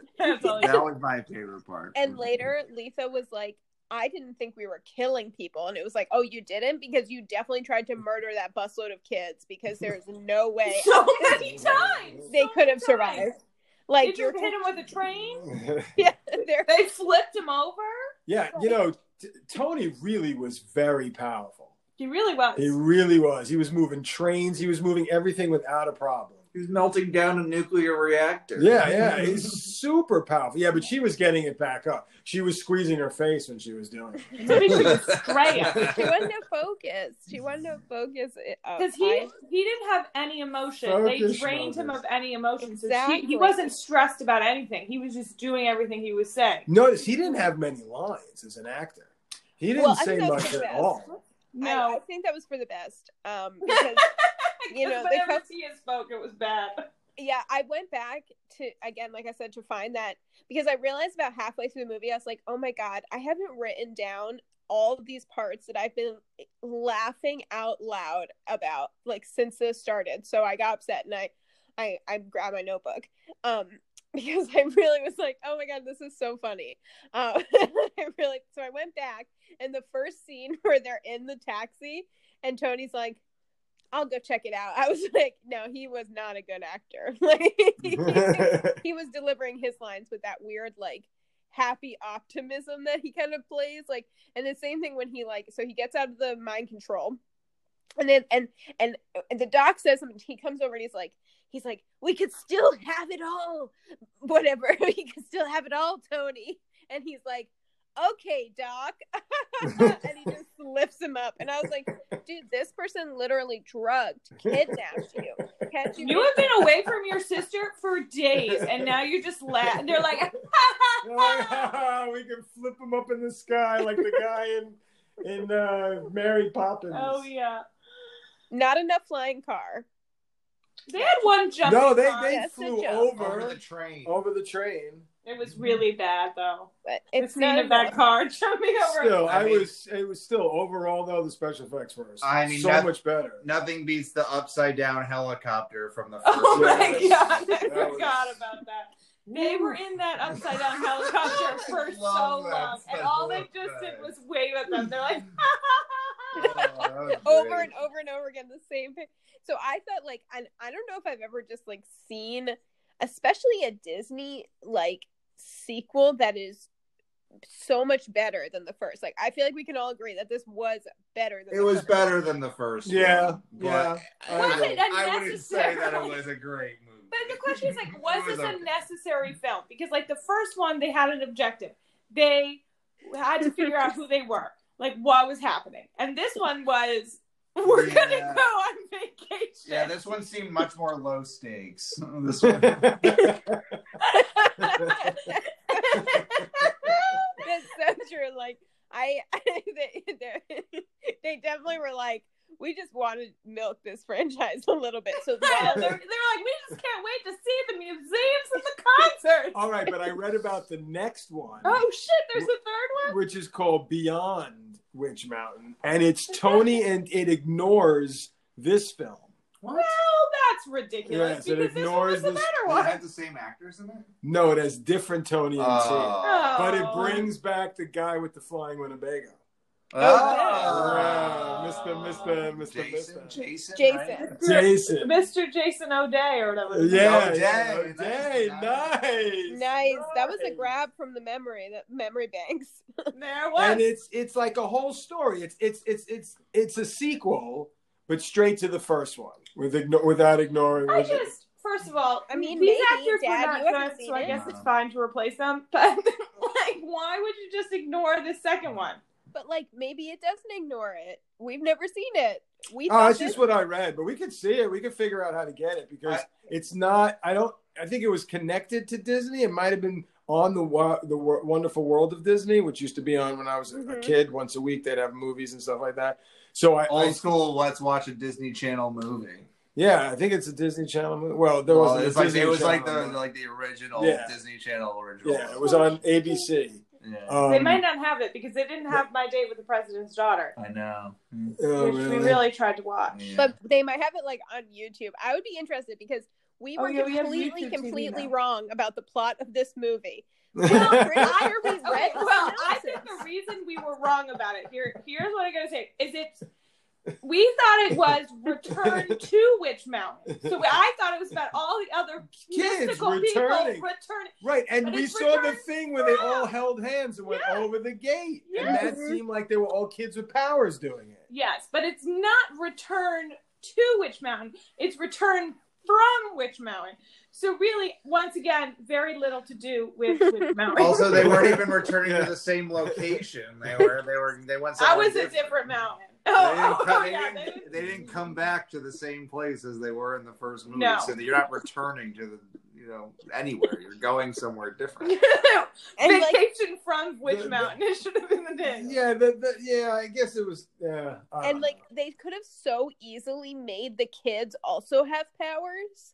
[laughs] That's all that was my favorite part. And later, Letha was like, I didn't think we were killing people. And it was like, oh, you didn't? Because you definitely tried to murder that busload of kids because there's no way [laughs] so [laughs] many times. they so could many have survived. Times. Like, Did you you're hit him with a train? [laughs] yeah, they're They flipped him over. yeah, you know, t- Tony really was very powerful. He really was. He really was. He was moving trains. He was moving everything without a problem. He's melting down a nuclear reactor. Yeah, yeah, he's super powerful. Yeah, but she was getting it back up. She was squeezing her face when she was doing it. [laughs] Maybe she was Straya. [laughs] she wanted to focus. She wanted to focus. uh, [laughs] Because he he didn't have any emotion. they Focus, drained him of any emotion. So she, Exactly. he wasn't stressed about anything. He was just doing everything he was saying. Notice he didn't have many lines as an actor. He didn't Well, say think that was much at best. all. I, I think that was for the best. Um, because you know, whenever cut- Tia spoke, it was bad. yeah, I went back to again, like I said, to find that because I realized about halfway through the movie, I was like, oh my god, I haven't written down all of these parts that I've been laughing out loud about like since this started. So I got upset and I, I, I grabbed my notebook, um, [laughs] because I really was like, oh my god, this is so funny. Uh, [laughs] I really so I went back and the first scene [laughs] where they're in the taxi and Tony's like. I'll go check it out. [laughs] I was like, no, he was not a good actor. [laughs] Like [laughs] he was delivering his lines with that weird like happy optimism that he kind of plays like and the same thing when he like so he gets out of the mind control and then and and, and the doc says something he comes over and he's like he's like we could still have it all whatever we could still have it all tony and he's like okay doc [laughs] and he just [laughs] lifts him up and i was like dude this person literally drugged kidnapped you can't you, You have been [laughs] away from your sister for days, and now you're just laughing. They're like, we can flip him up in the sky like the guy in in uh, Mary Poppins. oh yeah. not enough flying car They had one jump. No, they they Yes, flew over over the train. over the train. It was really bad though. but The it's scene not of that enough. car [laughs] jumping over. Still, I I, mean- was it was still overall though the special effects were I mean, so that- much better. Nothing beats the upside down helicopter from the oh first. Oh my Yes. god, I That was- about that. They were in that upside down helicopter [laughs] for so long, and all they just did was wave at them. They're like, [laughs] Oh, over great. and over and over again the same thing so i thought like I, I don't know if i've ever just like seen especially a disney like sequel that is so much better than the first like i feel like we can all agree that this was better than It the was first. better than the first. Yeah, one, but yeah. I, Was wouldn't- it I wouldn't say that it was a great movie. But the question is like, [laughs] was It this a necessary film? Because like the first one, they had an objective. They had to figure out who they were, like what was happening. And this one was, we're gonna go on vacation. Yeah, this one seemed much more low stakes. [laughs] This one. that's so true like i [laughs] they, they, they definitely were like we just want to milk this [laughs] franchise a little bit so they're, while they're like, we just can't wait to see the museums and the concerts. All right, but I read about the next one, Oh shit, there's a third one? which is called Beyond Witch Mountain, and it's Tony, and it ignores this film. Well, that's ridiculous Yes, it because this ignores was the this- better Does it one. the same actors in it? No, it has different Tony and Tia. Oh. But it brings back the guy with the flying Winnebago. Oh. Yeah, Mr. Mr. Mr. Jason, Mr. Jason, Jason. right? Jason. Mr. Jason O'Day or whatever. Yeah, yeah, O'Day, O'Day, nice, nice, Nice. That was a grab from the memory, the memory banks. [laughs] There was. And it's it's like a whole story. It's it's it's it's it's a sequel, but straight to the first one with igno- without ignoring. I just, first of all, I mean, these actors Dad, were not good, so I guess it. it's fine to replace them. [laughs] But like, why would you just ignore the second one? But like maybe it doesn't ignore it. We've never seen it. We Oh, thought that's just what I read, but we could see it. We could figure out how to get it because I- it's not. I don't. I think it was connected to Disney. It might have been on the the Wonderful World of Disney, which used to be on when I was a- a kid. Once a week, they'd have movies and stuff like that. So I, I Old school. Let's watch a Disney Channel movie. yeah, I think it's a Disney Channel. movie. Well, there Well, was. it's like it was like the like the original Yeah. Disney Channel original. yeah, it was on ABC. Yeah. Um, they might not have it because they didn't have My Date with the President's Daughter, I know. oh, which we really tried to watch. Yeah. but they might have it like on YouTube. I would be interested because we Oh, were yeah, completely, YouTube TV completely wrong about the plot of this movie. Well, pretty I, we [laughs] okay, well, I think the reason we were wrong about it here, here's what I gotta say: is it we thought it was Return [laughs] to Witch Mountain, so I thought it was about all the other Kids mystical returning. people returning. Right, and But we saw the thing where they all held hands and went Yeah. over the gate, and that seemed like they were all kids with powers doing it. Yes, but it's not Return to Witch Mountain; it's Return from Witch Mountain. So really, once again, very little to do with Witch [laughs] Mountain. Also, they weren't even [laughs] returning Yeah. to the same location. They were. They were. They went. I somewhere was a different mountain. They [laughs] Oh, didn't, oh, come, they, yeah, didn't, they didn't come back to the same place as they were in the first movie. No. So you're not returning to the, you know, anywhere. You're going somewhere different. [laughs] And like Vacation from Witch The- the- Mountain. It should have been the name. Yeah, the, the, yeah, I guess it was. Yeah, I and like know. they could have so easily made the kids also have powers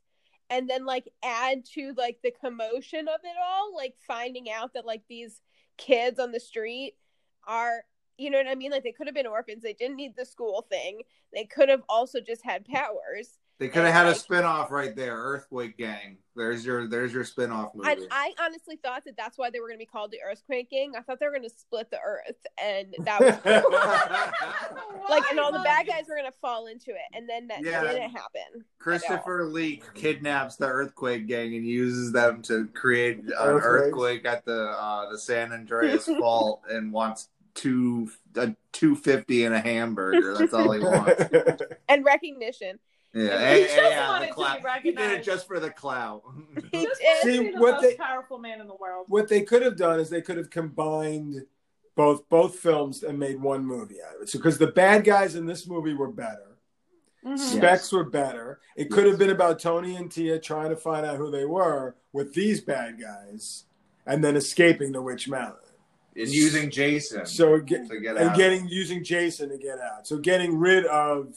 and then like add to like the commotion of it all like finding out that like these kids on the street are you know what i mean? Like they could have been orphans. They didn't need the school thing. They could have also just had powers. They could have had a spin-off right there, Earthquake Gang. There's your there's your spin-off movie. and i honestly thought that that's why they were going to be called the earthquake gang. I thought they were going to split the earth and that was [laughs] [laughs] like and all the bad guys were going to fall into it and then that Yeah. didn't happen. Christopher Lee kidnaps the Earthquake Gang and uses them to create an earthquake at the uh, the San Andreas [laughs] Fault and wants two a two fifty and a hamburger. That's all he wants. [laughs] and recognition Yeah, He and- just and yeah, wanted the to clout. be He did it just for the clout. He [laughs] Just did. to See, be the what most they- powerful man in the world. what they could have done is they could have combined both both films and made one movie out of it. So because the bad guys in this movie were better, Mhm. specs were better. It could have been about Tony and Tia trying to find out who they were with these bad guys, and then escaping the Witch Mountain. And using Jason So get, to get and out. getting using Jason to get out. So getting rid of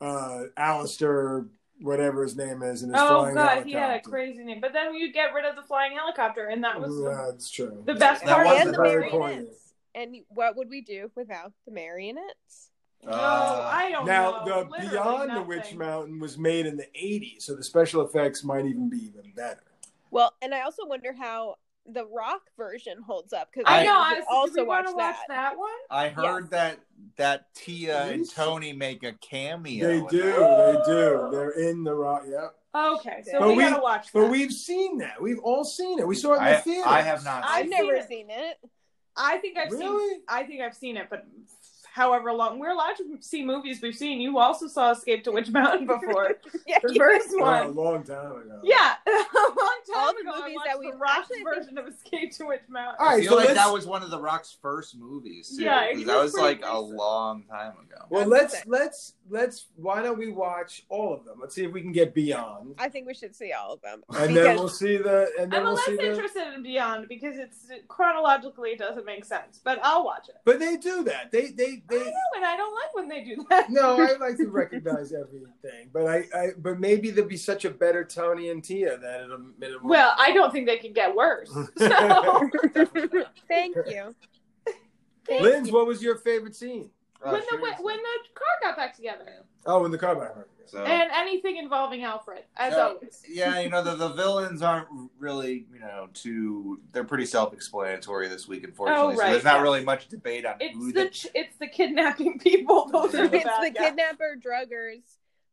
uh Alistair, whatever his name is, and his Oh flying god, he had a crazy name. But then you get rid of the flying helicopter, and that was Yeah, that's true. the best That part. and the very marionettes. And what would we do without the marionettes? No, Uh, I don't Now, know. Now, the Literally Beyond the. Witch Mountain was made in the '80s, so the special effects might even be even better. Well, and I also wonder how the rock version holds up because I know. I I was, also watch want to watch that. that one? I heard Yes. that that Tia and Tony make a cameo. They do, they do. They're in the rock. Yep. Okay, so But we, we- gotta watch that. But we've seen that. We've all seen it. We saw it in the I, theater. I have not. I've I've seen never it. seen it. I think I've seen. Really? I think I've seen it, but however long we're allowed to see movies we've seen. You also saw Escape to Witch Mountain before [laughs] Yeah, the you- first Oh, a long time ago. Yeah, [laughs] a long time All the ago. I movies watched that the we've- Rock's actually, version of Escape to Witch Mountain. All I feel so like let's- that was one of the Rock's first movies. Too, Yeah, 'cause it that was was pretty like a long time ago. Well, let's let's let's. Why don't we watch all of them? Let's see if we can get beyond, I think we should see all of them. and [laughs] then we'll see the. And then I'm we'll less see the. interested in Beyond because it's chronologically it doesn't make sense, but I'll watch it. But they do that. They they I know, and I don't like when they do that. No, I like to [laughs] recognize everything, but I, I, but maybe there'll be such a better Tony and Tia that it'll. it'll Well, I don't think they can get worse. [laughs] So [laughs] Thank you. Thank Linz, you. what was your favorite scene? Oh, when the seriously. when the car got back together. Oh, when the car got back. So And anything involving Alfred, as So, always. yeah, you know the, the [laughs] villains aren't really you know too. They're pretty self-explanatory this week, unfortunately. Oh, right, so there's not yeah. really much debate on It's who the ch- it's the kidnapping [laughs] people. Those are the it's bad the guys. kidnapper druggers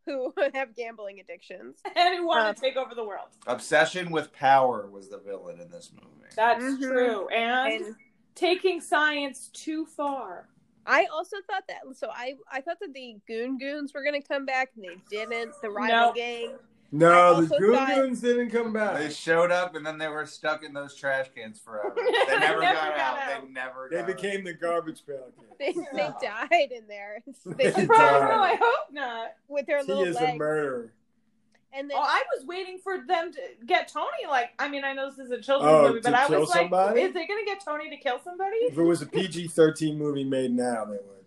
who [laughs] have gambling addictions. and who want Um, to take over the world. obsession with power was the villain in this movie. That's Mhm. true. And, And taking science too far. I also thought that. So I I thought that the Goon Goons were gonna come back, and they didn't. The rival No. gang. No, the Goon thought- Goons didn't come back. They showed up and then they were stuck in those trash cans forever. They [laughs] never, Never got, got out. out. They never. They got became the garbage pail [laughs] [laughs] They, they died in there. They They died. no, I hope not. with their He little is a murderer. And then Oh, I was waiting for them to get Tony. Like, I mean, I know this is a children's Oh, movie, but I kill was like, somebody? is they going to get Tony to kill somebody? If it was a PG 13 movie made now, they would.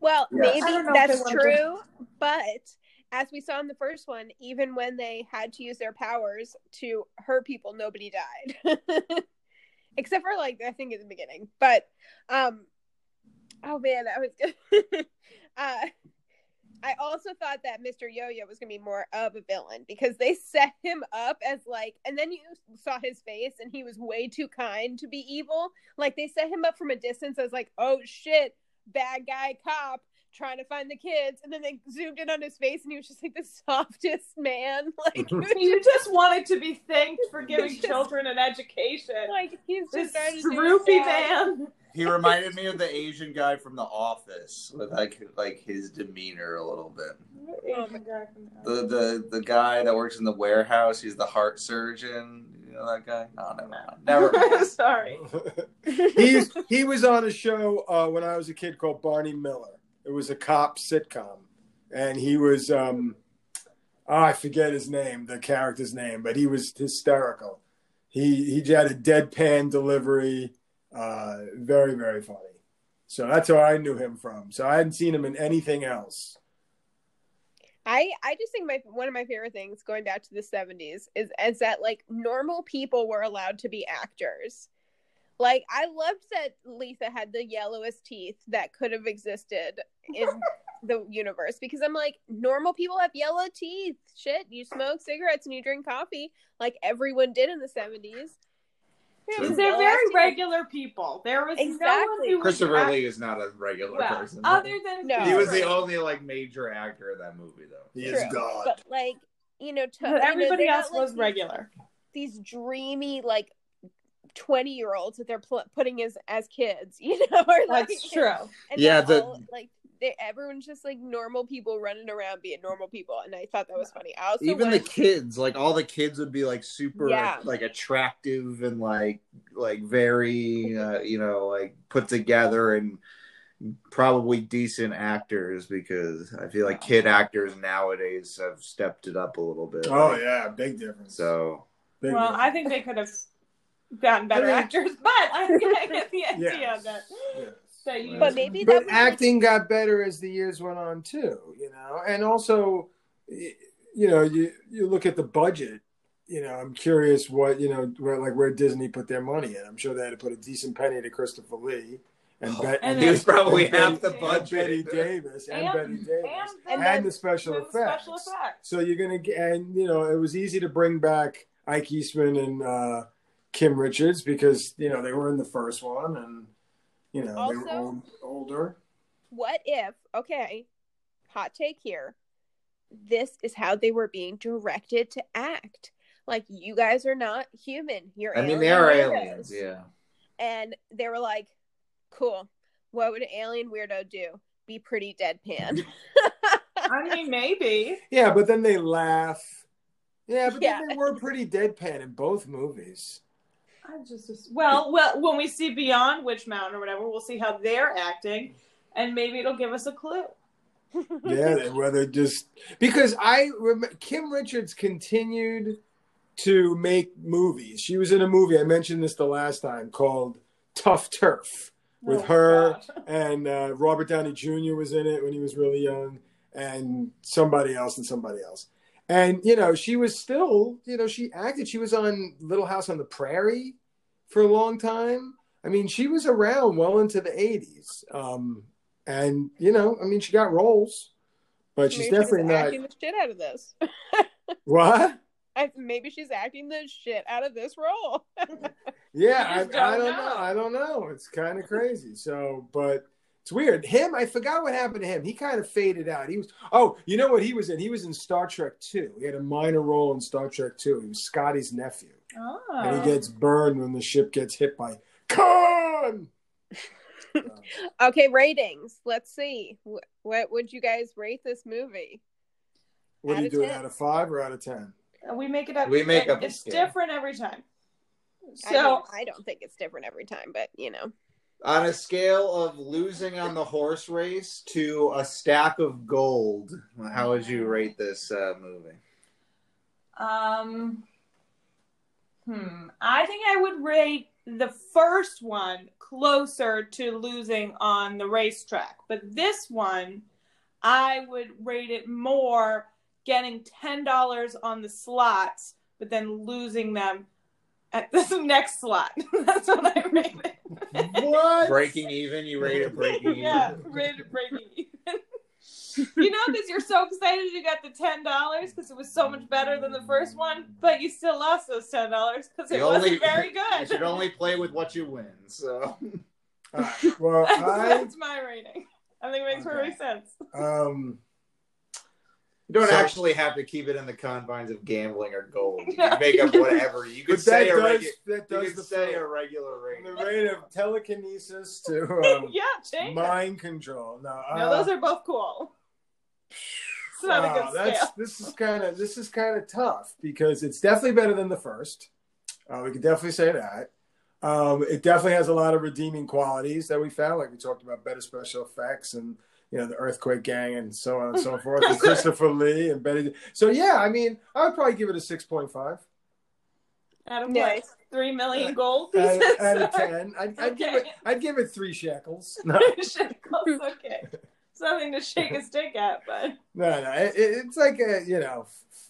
Well, Yes. Maybe don't know if that's they wanna true, but as we saw in the first one, even when they had to use their powers to hurt people, nobody died. [laughs] Except for like I think in the beginning. But um oh man, that was good. [laughs] uh I also thought that Mr. Yo-Yo was gonna be more of a villain because they [laughs] set him up as like, and then you saw his face, and he was way too kind to be evil. Like they set him up from a distance as like, oh shit, bad guy cop trying to find the kids, and then they zoomed in on his face, and he was just like the [laughs] softest man. [laughs] Like, he you just wanted to be thanked for giving Just- children an education. like he's just to droopy man. He reminded me of the Asian guy from The Office with like like his demeanor a little bit. Asian guy from The the the guy that works in the warehouse. He's the heart surgeon. You know that guy? No, never mind. [laughs] Never mind. Sorry. [laughs] He's he was on a show uh, when I was a kid called Barney Miller. It was a cop sitcom, and he was um, oh, I forget his name, the character's name, but he was hysterical. He he had a deadpan delivery, uh, very very funny. So that's where I knew him from. So I hadn't seen him in anything else. I I just think my one of my favorite things going back to the 70s is is that like normal people were allowed to be actors. Like I loved that Letha had the yellowest teeth that could have existed in [laughs] the universe because I'm like normal people have yellow teeth. Shit, you smoke cigarettes and you drink coffee like everyone did in the 70s. Because they're very regular people. There was no one Exactly. who Christopher act- Lee is not a regular well, person. other than No. he was the only like major actor in that movie though. He True. is God. But like, you know, to, But you know, everybody else not, like, was these- regular. these dreamy like 20 year olds that they're pl- putting as as kids [laughs] you know or like That's true. and Yeah, the- all, like they, everyone's just like normal people running around being normal people and i thought that was funny i also Even the kids, like all the kids, would be like super, Yeah. like attractive and like like very, uh, you know, like put together and probably decent actors because I feel like kid actors nowadays have stepped it up a little bit. Oh yeah, big difference. So Big Well, difference. I think they could have gotten better I mean- actors, but I, [laughs] I get the idea Yes. that, Yes. That you. but maybe but that was, like, acting got better as the years went on too you know and also you know you you look at the budget you know i'm curious what you know where like where disney put their money in i'm sure they had to put a decent penny to christopher lee and, Bet- And he was probably and half Betty- the and budget. Betty Davis and, And- Betty Davis and and, then the special effects. special effects. So you're gonna get, and you know, it was easy to bring back Ike Eisenmann and uh, Kim Richards because you know they were in the first one, and you know they were Also- old, older. what if okay hot take here this is how they were being directed to act like you guys are not human you're I mean, they are weirdos. aliens, yeah. and they were like cool what would an alien weirdo do be pretty deadpan [laughs] I mean, maybe. Yeah, but then they laugh. Yeah, but Yeah. then they were pretty deadpan in both movies. I just well, well, when we see Beyond Witch Mountain or whatever, we'll see how they're acting, and maybe it'll give us a clue. Yeah, they- [laughs] whether just because I rem- Kim Richards continued to make movies. She was in a movie I mentioned this the last time called Tuff Turf with Oh, her God. [laughs] and uh, Robert Downey Jr. was in it when he was really young, and somebody else and somebody else. And you know, she was still, you know, she acted. She was on Little House on the Prairie for a long time. I mean, she was around well into the '80s, um, and you know, I mean, she got roles, but she's Maybe definitely not. acting the shit out of this. [laughs] What? I, maybe she's acting the shit out of this role. Yeah, [laughs] I, I don't don't know. know. I don't know. It's kind of crazy. So, but it's weird. Him, I forgot what happened to him. He kind of faded out. He was. Oh, you know what he was in? He was in Star Trek Two. He had a minor role in Star Trek Two. He was Scotty's nephew, Oh. and he oh. gets burned when the ship gets hit by Khan. [laughs] okay, ratings. Let's see. Wh- What would you guys rate this movie? What Out are you of doing? 10. Out of five or out of ten? Uh, we make it up. We make up It's different every time. I, So mean, I don't think it's different every time, but you know. On a scale of losing on the horse race to a stack of gold, how would you rate this uh, movie? Um, hmm. I think I would rate the first one closer to losing on the racetrack, but this one, I would rate it more getting ten dollars on the slots, but then losing them [laughs] at the next slot. [laughs] That's what I rate it. What? Breaking even? You rate it breaking [laughs] even? yeah, rated breaking even. you know, because you're so excited you got the ten dollars because it was so much better than the first one, but you still lost those ten dollars because it You wasn't only- very You good. should only play with what you win. So All right. Well, So I that's my rating. I think it makes Okay. perfect sense. um. You don't So- actually have to keep it in the confines of gambling or gold. You can make up [laughs] whatever. You could But that say a does regu- that you does could the say film. a regular From rate. the rate of telekinesis to [laughs] um, yeah, change mind control. No, uh, No, those are both cool. It's not wow, a good that's this is kind of this is kind of tough because it's definitely better than the first. Uh, we can definitely say that. Um, it definitely has a lot of redeeming qualities that we found, like we talked about better special effects and you know the earthquake gang and so on and so [laughs] forth, and Christopher Lee and Betty. So yeah, I mean, I would probably give it a six point five uh, Out of Nice. what? Three million gold out, pieces. out of ten. I'd, I'd give it. I'd give it three shekels. [laughs] No, Shekels, okay. It's nothing to shake a stick at, but no, no. It, it- it's like a you know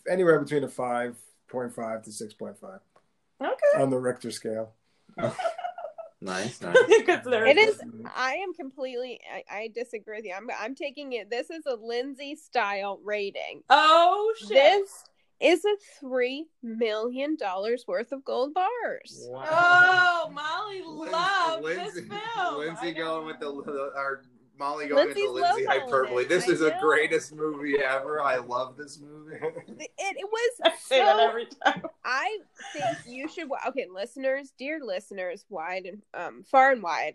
anywhere between a five point five to six point five okay. on the Richter scale. [laughs] Nice, [laughs] nice. It is. I am completely. I, I disagree with you. I'm. I'm taking it. This is a Lindsay style rating. Oh shit! This is a three million dollars worth of gold bars. Oh, Molly Lin- loved Lindsay, this film. Lindsay I going with the, the our Molly going Lindsay's with the Lindsay hyperbole. it. This I is the greatest movie ever. I love this movie. It, it was [laughs] I say that so every time. I think you should. Okay, listeners, dear listeners, wide and um, far and wide,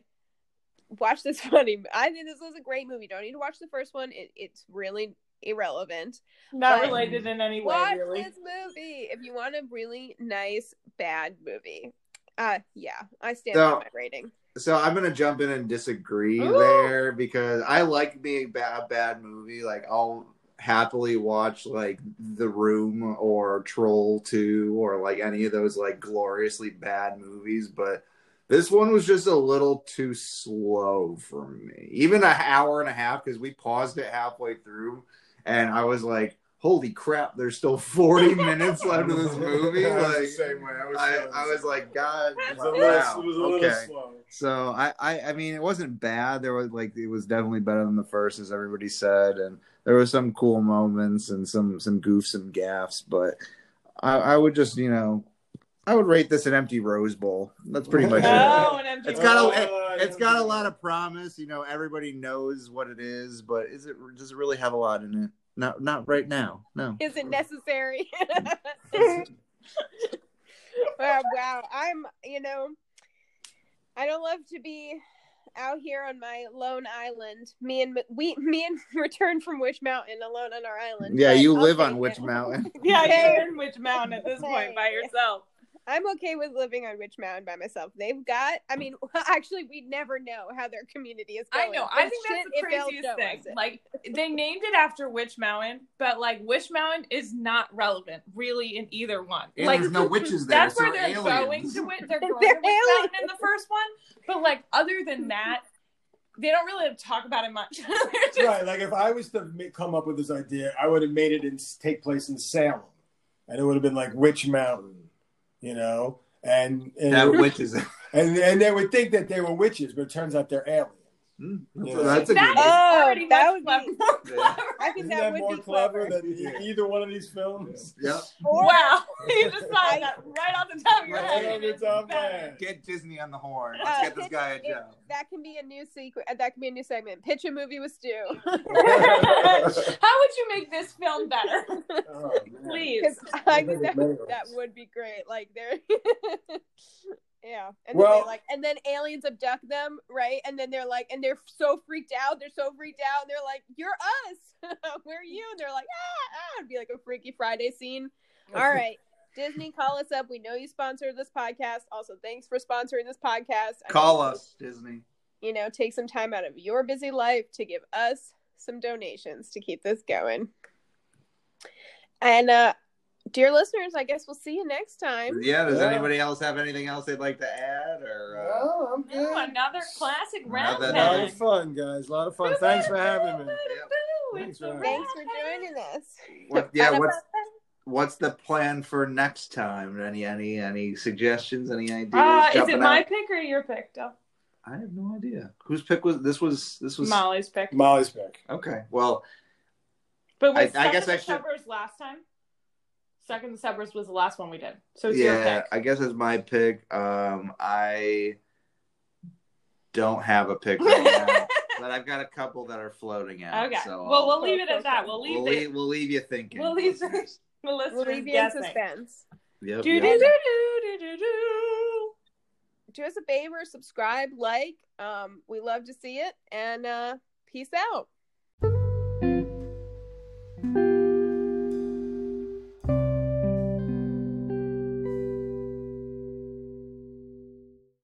watch this [laughs] funny. I think this was a great movie. Don't need to watch the first one. It, it's really irrelevant. Not But- related in any way, Watch really. this movie if you want a really nice bad movie. Uh, yeah, I stand So- by my rating. So I'm gonna jump in and disagree Ooh. there because I like a bad, bad movie. Like I'll happily watch like The Room or Troll Two or like any of those like gloriously bad movies, but this one was just a little too slow for me. Even an hour and a half because we paused it halfway through, and I was like, "Holy crap! There's still 40 minutes left of this [laughs] movie." I was Like same way. I was, I, I was like, "God, It was a little, wow, was a little okay." slow. So I, I, I mean, it wasn't bad. There was like it was definitely better than the first, as everybody said, and there were some cool moments and some some goofs and gaffs. But I, I would just, you know, I would rate this an empty Rose Bowl. That's pretty much [laughs] it. Oh, an empty It's got a it, has got a lot of promise. You know, everybody knows what it is, but is it does it really have a lot in it? Not not right now. No. Is it necessary? wow, [laughs] [laughs] uh, wow. I'm, you know, I don't love to be out here on my lone island. Me and we, me and [laughs] return from Witch Mountain alone on our island. Yeah, you I'll live take on Witch. Mountain. Yeah, you're in Witch Mountain at this point by yourself. I'm okay with living on Witch Mountain by myself. They've got, I mean, [laughs] actually, we never know how their community is I know. I think that's the craziest thing. Like they named it after Witch Mountain, but like Witch Mountain is not relevant really in either one. And like there's no [laughs] witches there. that's so where they're aliens. going to it. They're [laughs] going They're to Witch Mountain in the first one, but like other than that, they don't really talk about it much. Just- right. Like if I was to ma- come up with this idea, I would have made it in, take place in Salem, and it would have been like Witch Mountain, you know, and and [laughs] and and they would think that they were witches, but it turns out they're aliens. Hmm, That's, Yeah. that's a That good one. Oh, that would clever- [laughs] be- more Yeah. clever. I think Isn't that, that, would more be clever, clever. than e- either one of these films? [laughs] Yeah. Or- Wow, [laughs] you just thought that right off the top of your Right head. off the top of better. my head. Get Disney on the horn. Uh, Let's get this guy a it- job. that can be a new sequence. That can be a new segment. Pitch a movie with Stu. How would you make this film better? Oh. Please. I think think that, that would be great. Like they're Yeah. And then Well- they like and then aliens abduct them, right? And then they're like and they're so freaked out. They're so freaked out and they're like, You're us. [laughs] We're you. And they're like, ah, ah. It'd be like a Freaky Friday scene. All right. Disney, call us up. We know you sponsored this podcast. Also, thanks for sponsoring this podcast. I Call us, Disney. You know, take some time out of your busy life to give us some donations to keep this going. And uh dear listeners, I guess we'll see you next time. Yeah. Does Yeah. anybody else have anything else they'd like to add? Or uh, No, I'm Ooh, good. another classic round. Another- A lot of fun, guys. A lot of fun. Thanks for having me. Boo, Thanks it's the for- Thanks for joining us. what? Yeah. What's what's the plan for next time? Any any any suggestions? Any ideas? Uh, is it my out? pick or your pick, Del? I have no idea. Whose pick was this? Was this was Molly's pick. Molly's pick. okay? Well, But was I- I guess Second I the should- Suburbs last time? Second the Suburbs was the last one we did. So it's your yeah. pick. I guess it's my pick. Um, I don't have a pick right now, [laughs] but I've got a couple that are floating out. Okay. So well, I'll- we'll leave it at that. We'll leave we'll, the, leave, we'll leave you thinking. We'll leave listeners. [laughs] the listeners We'll leave you in suspense. Yep, Do, yep. do, do, do, do, do. Do us a favor, subscribe, like. Um, we love to see it, and uh, peace out.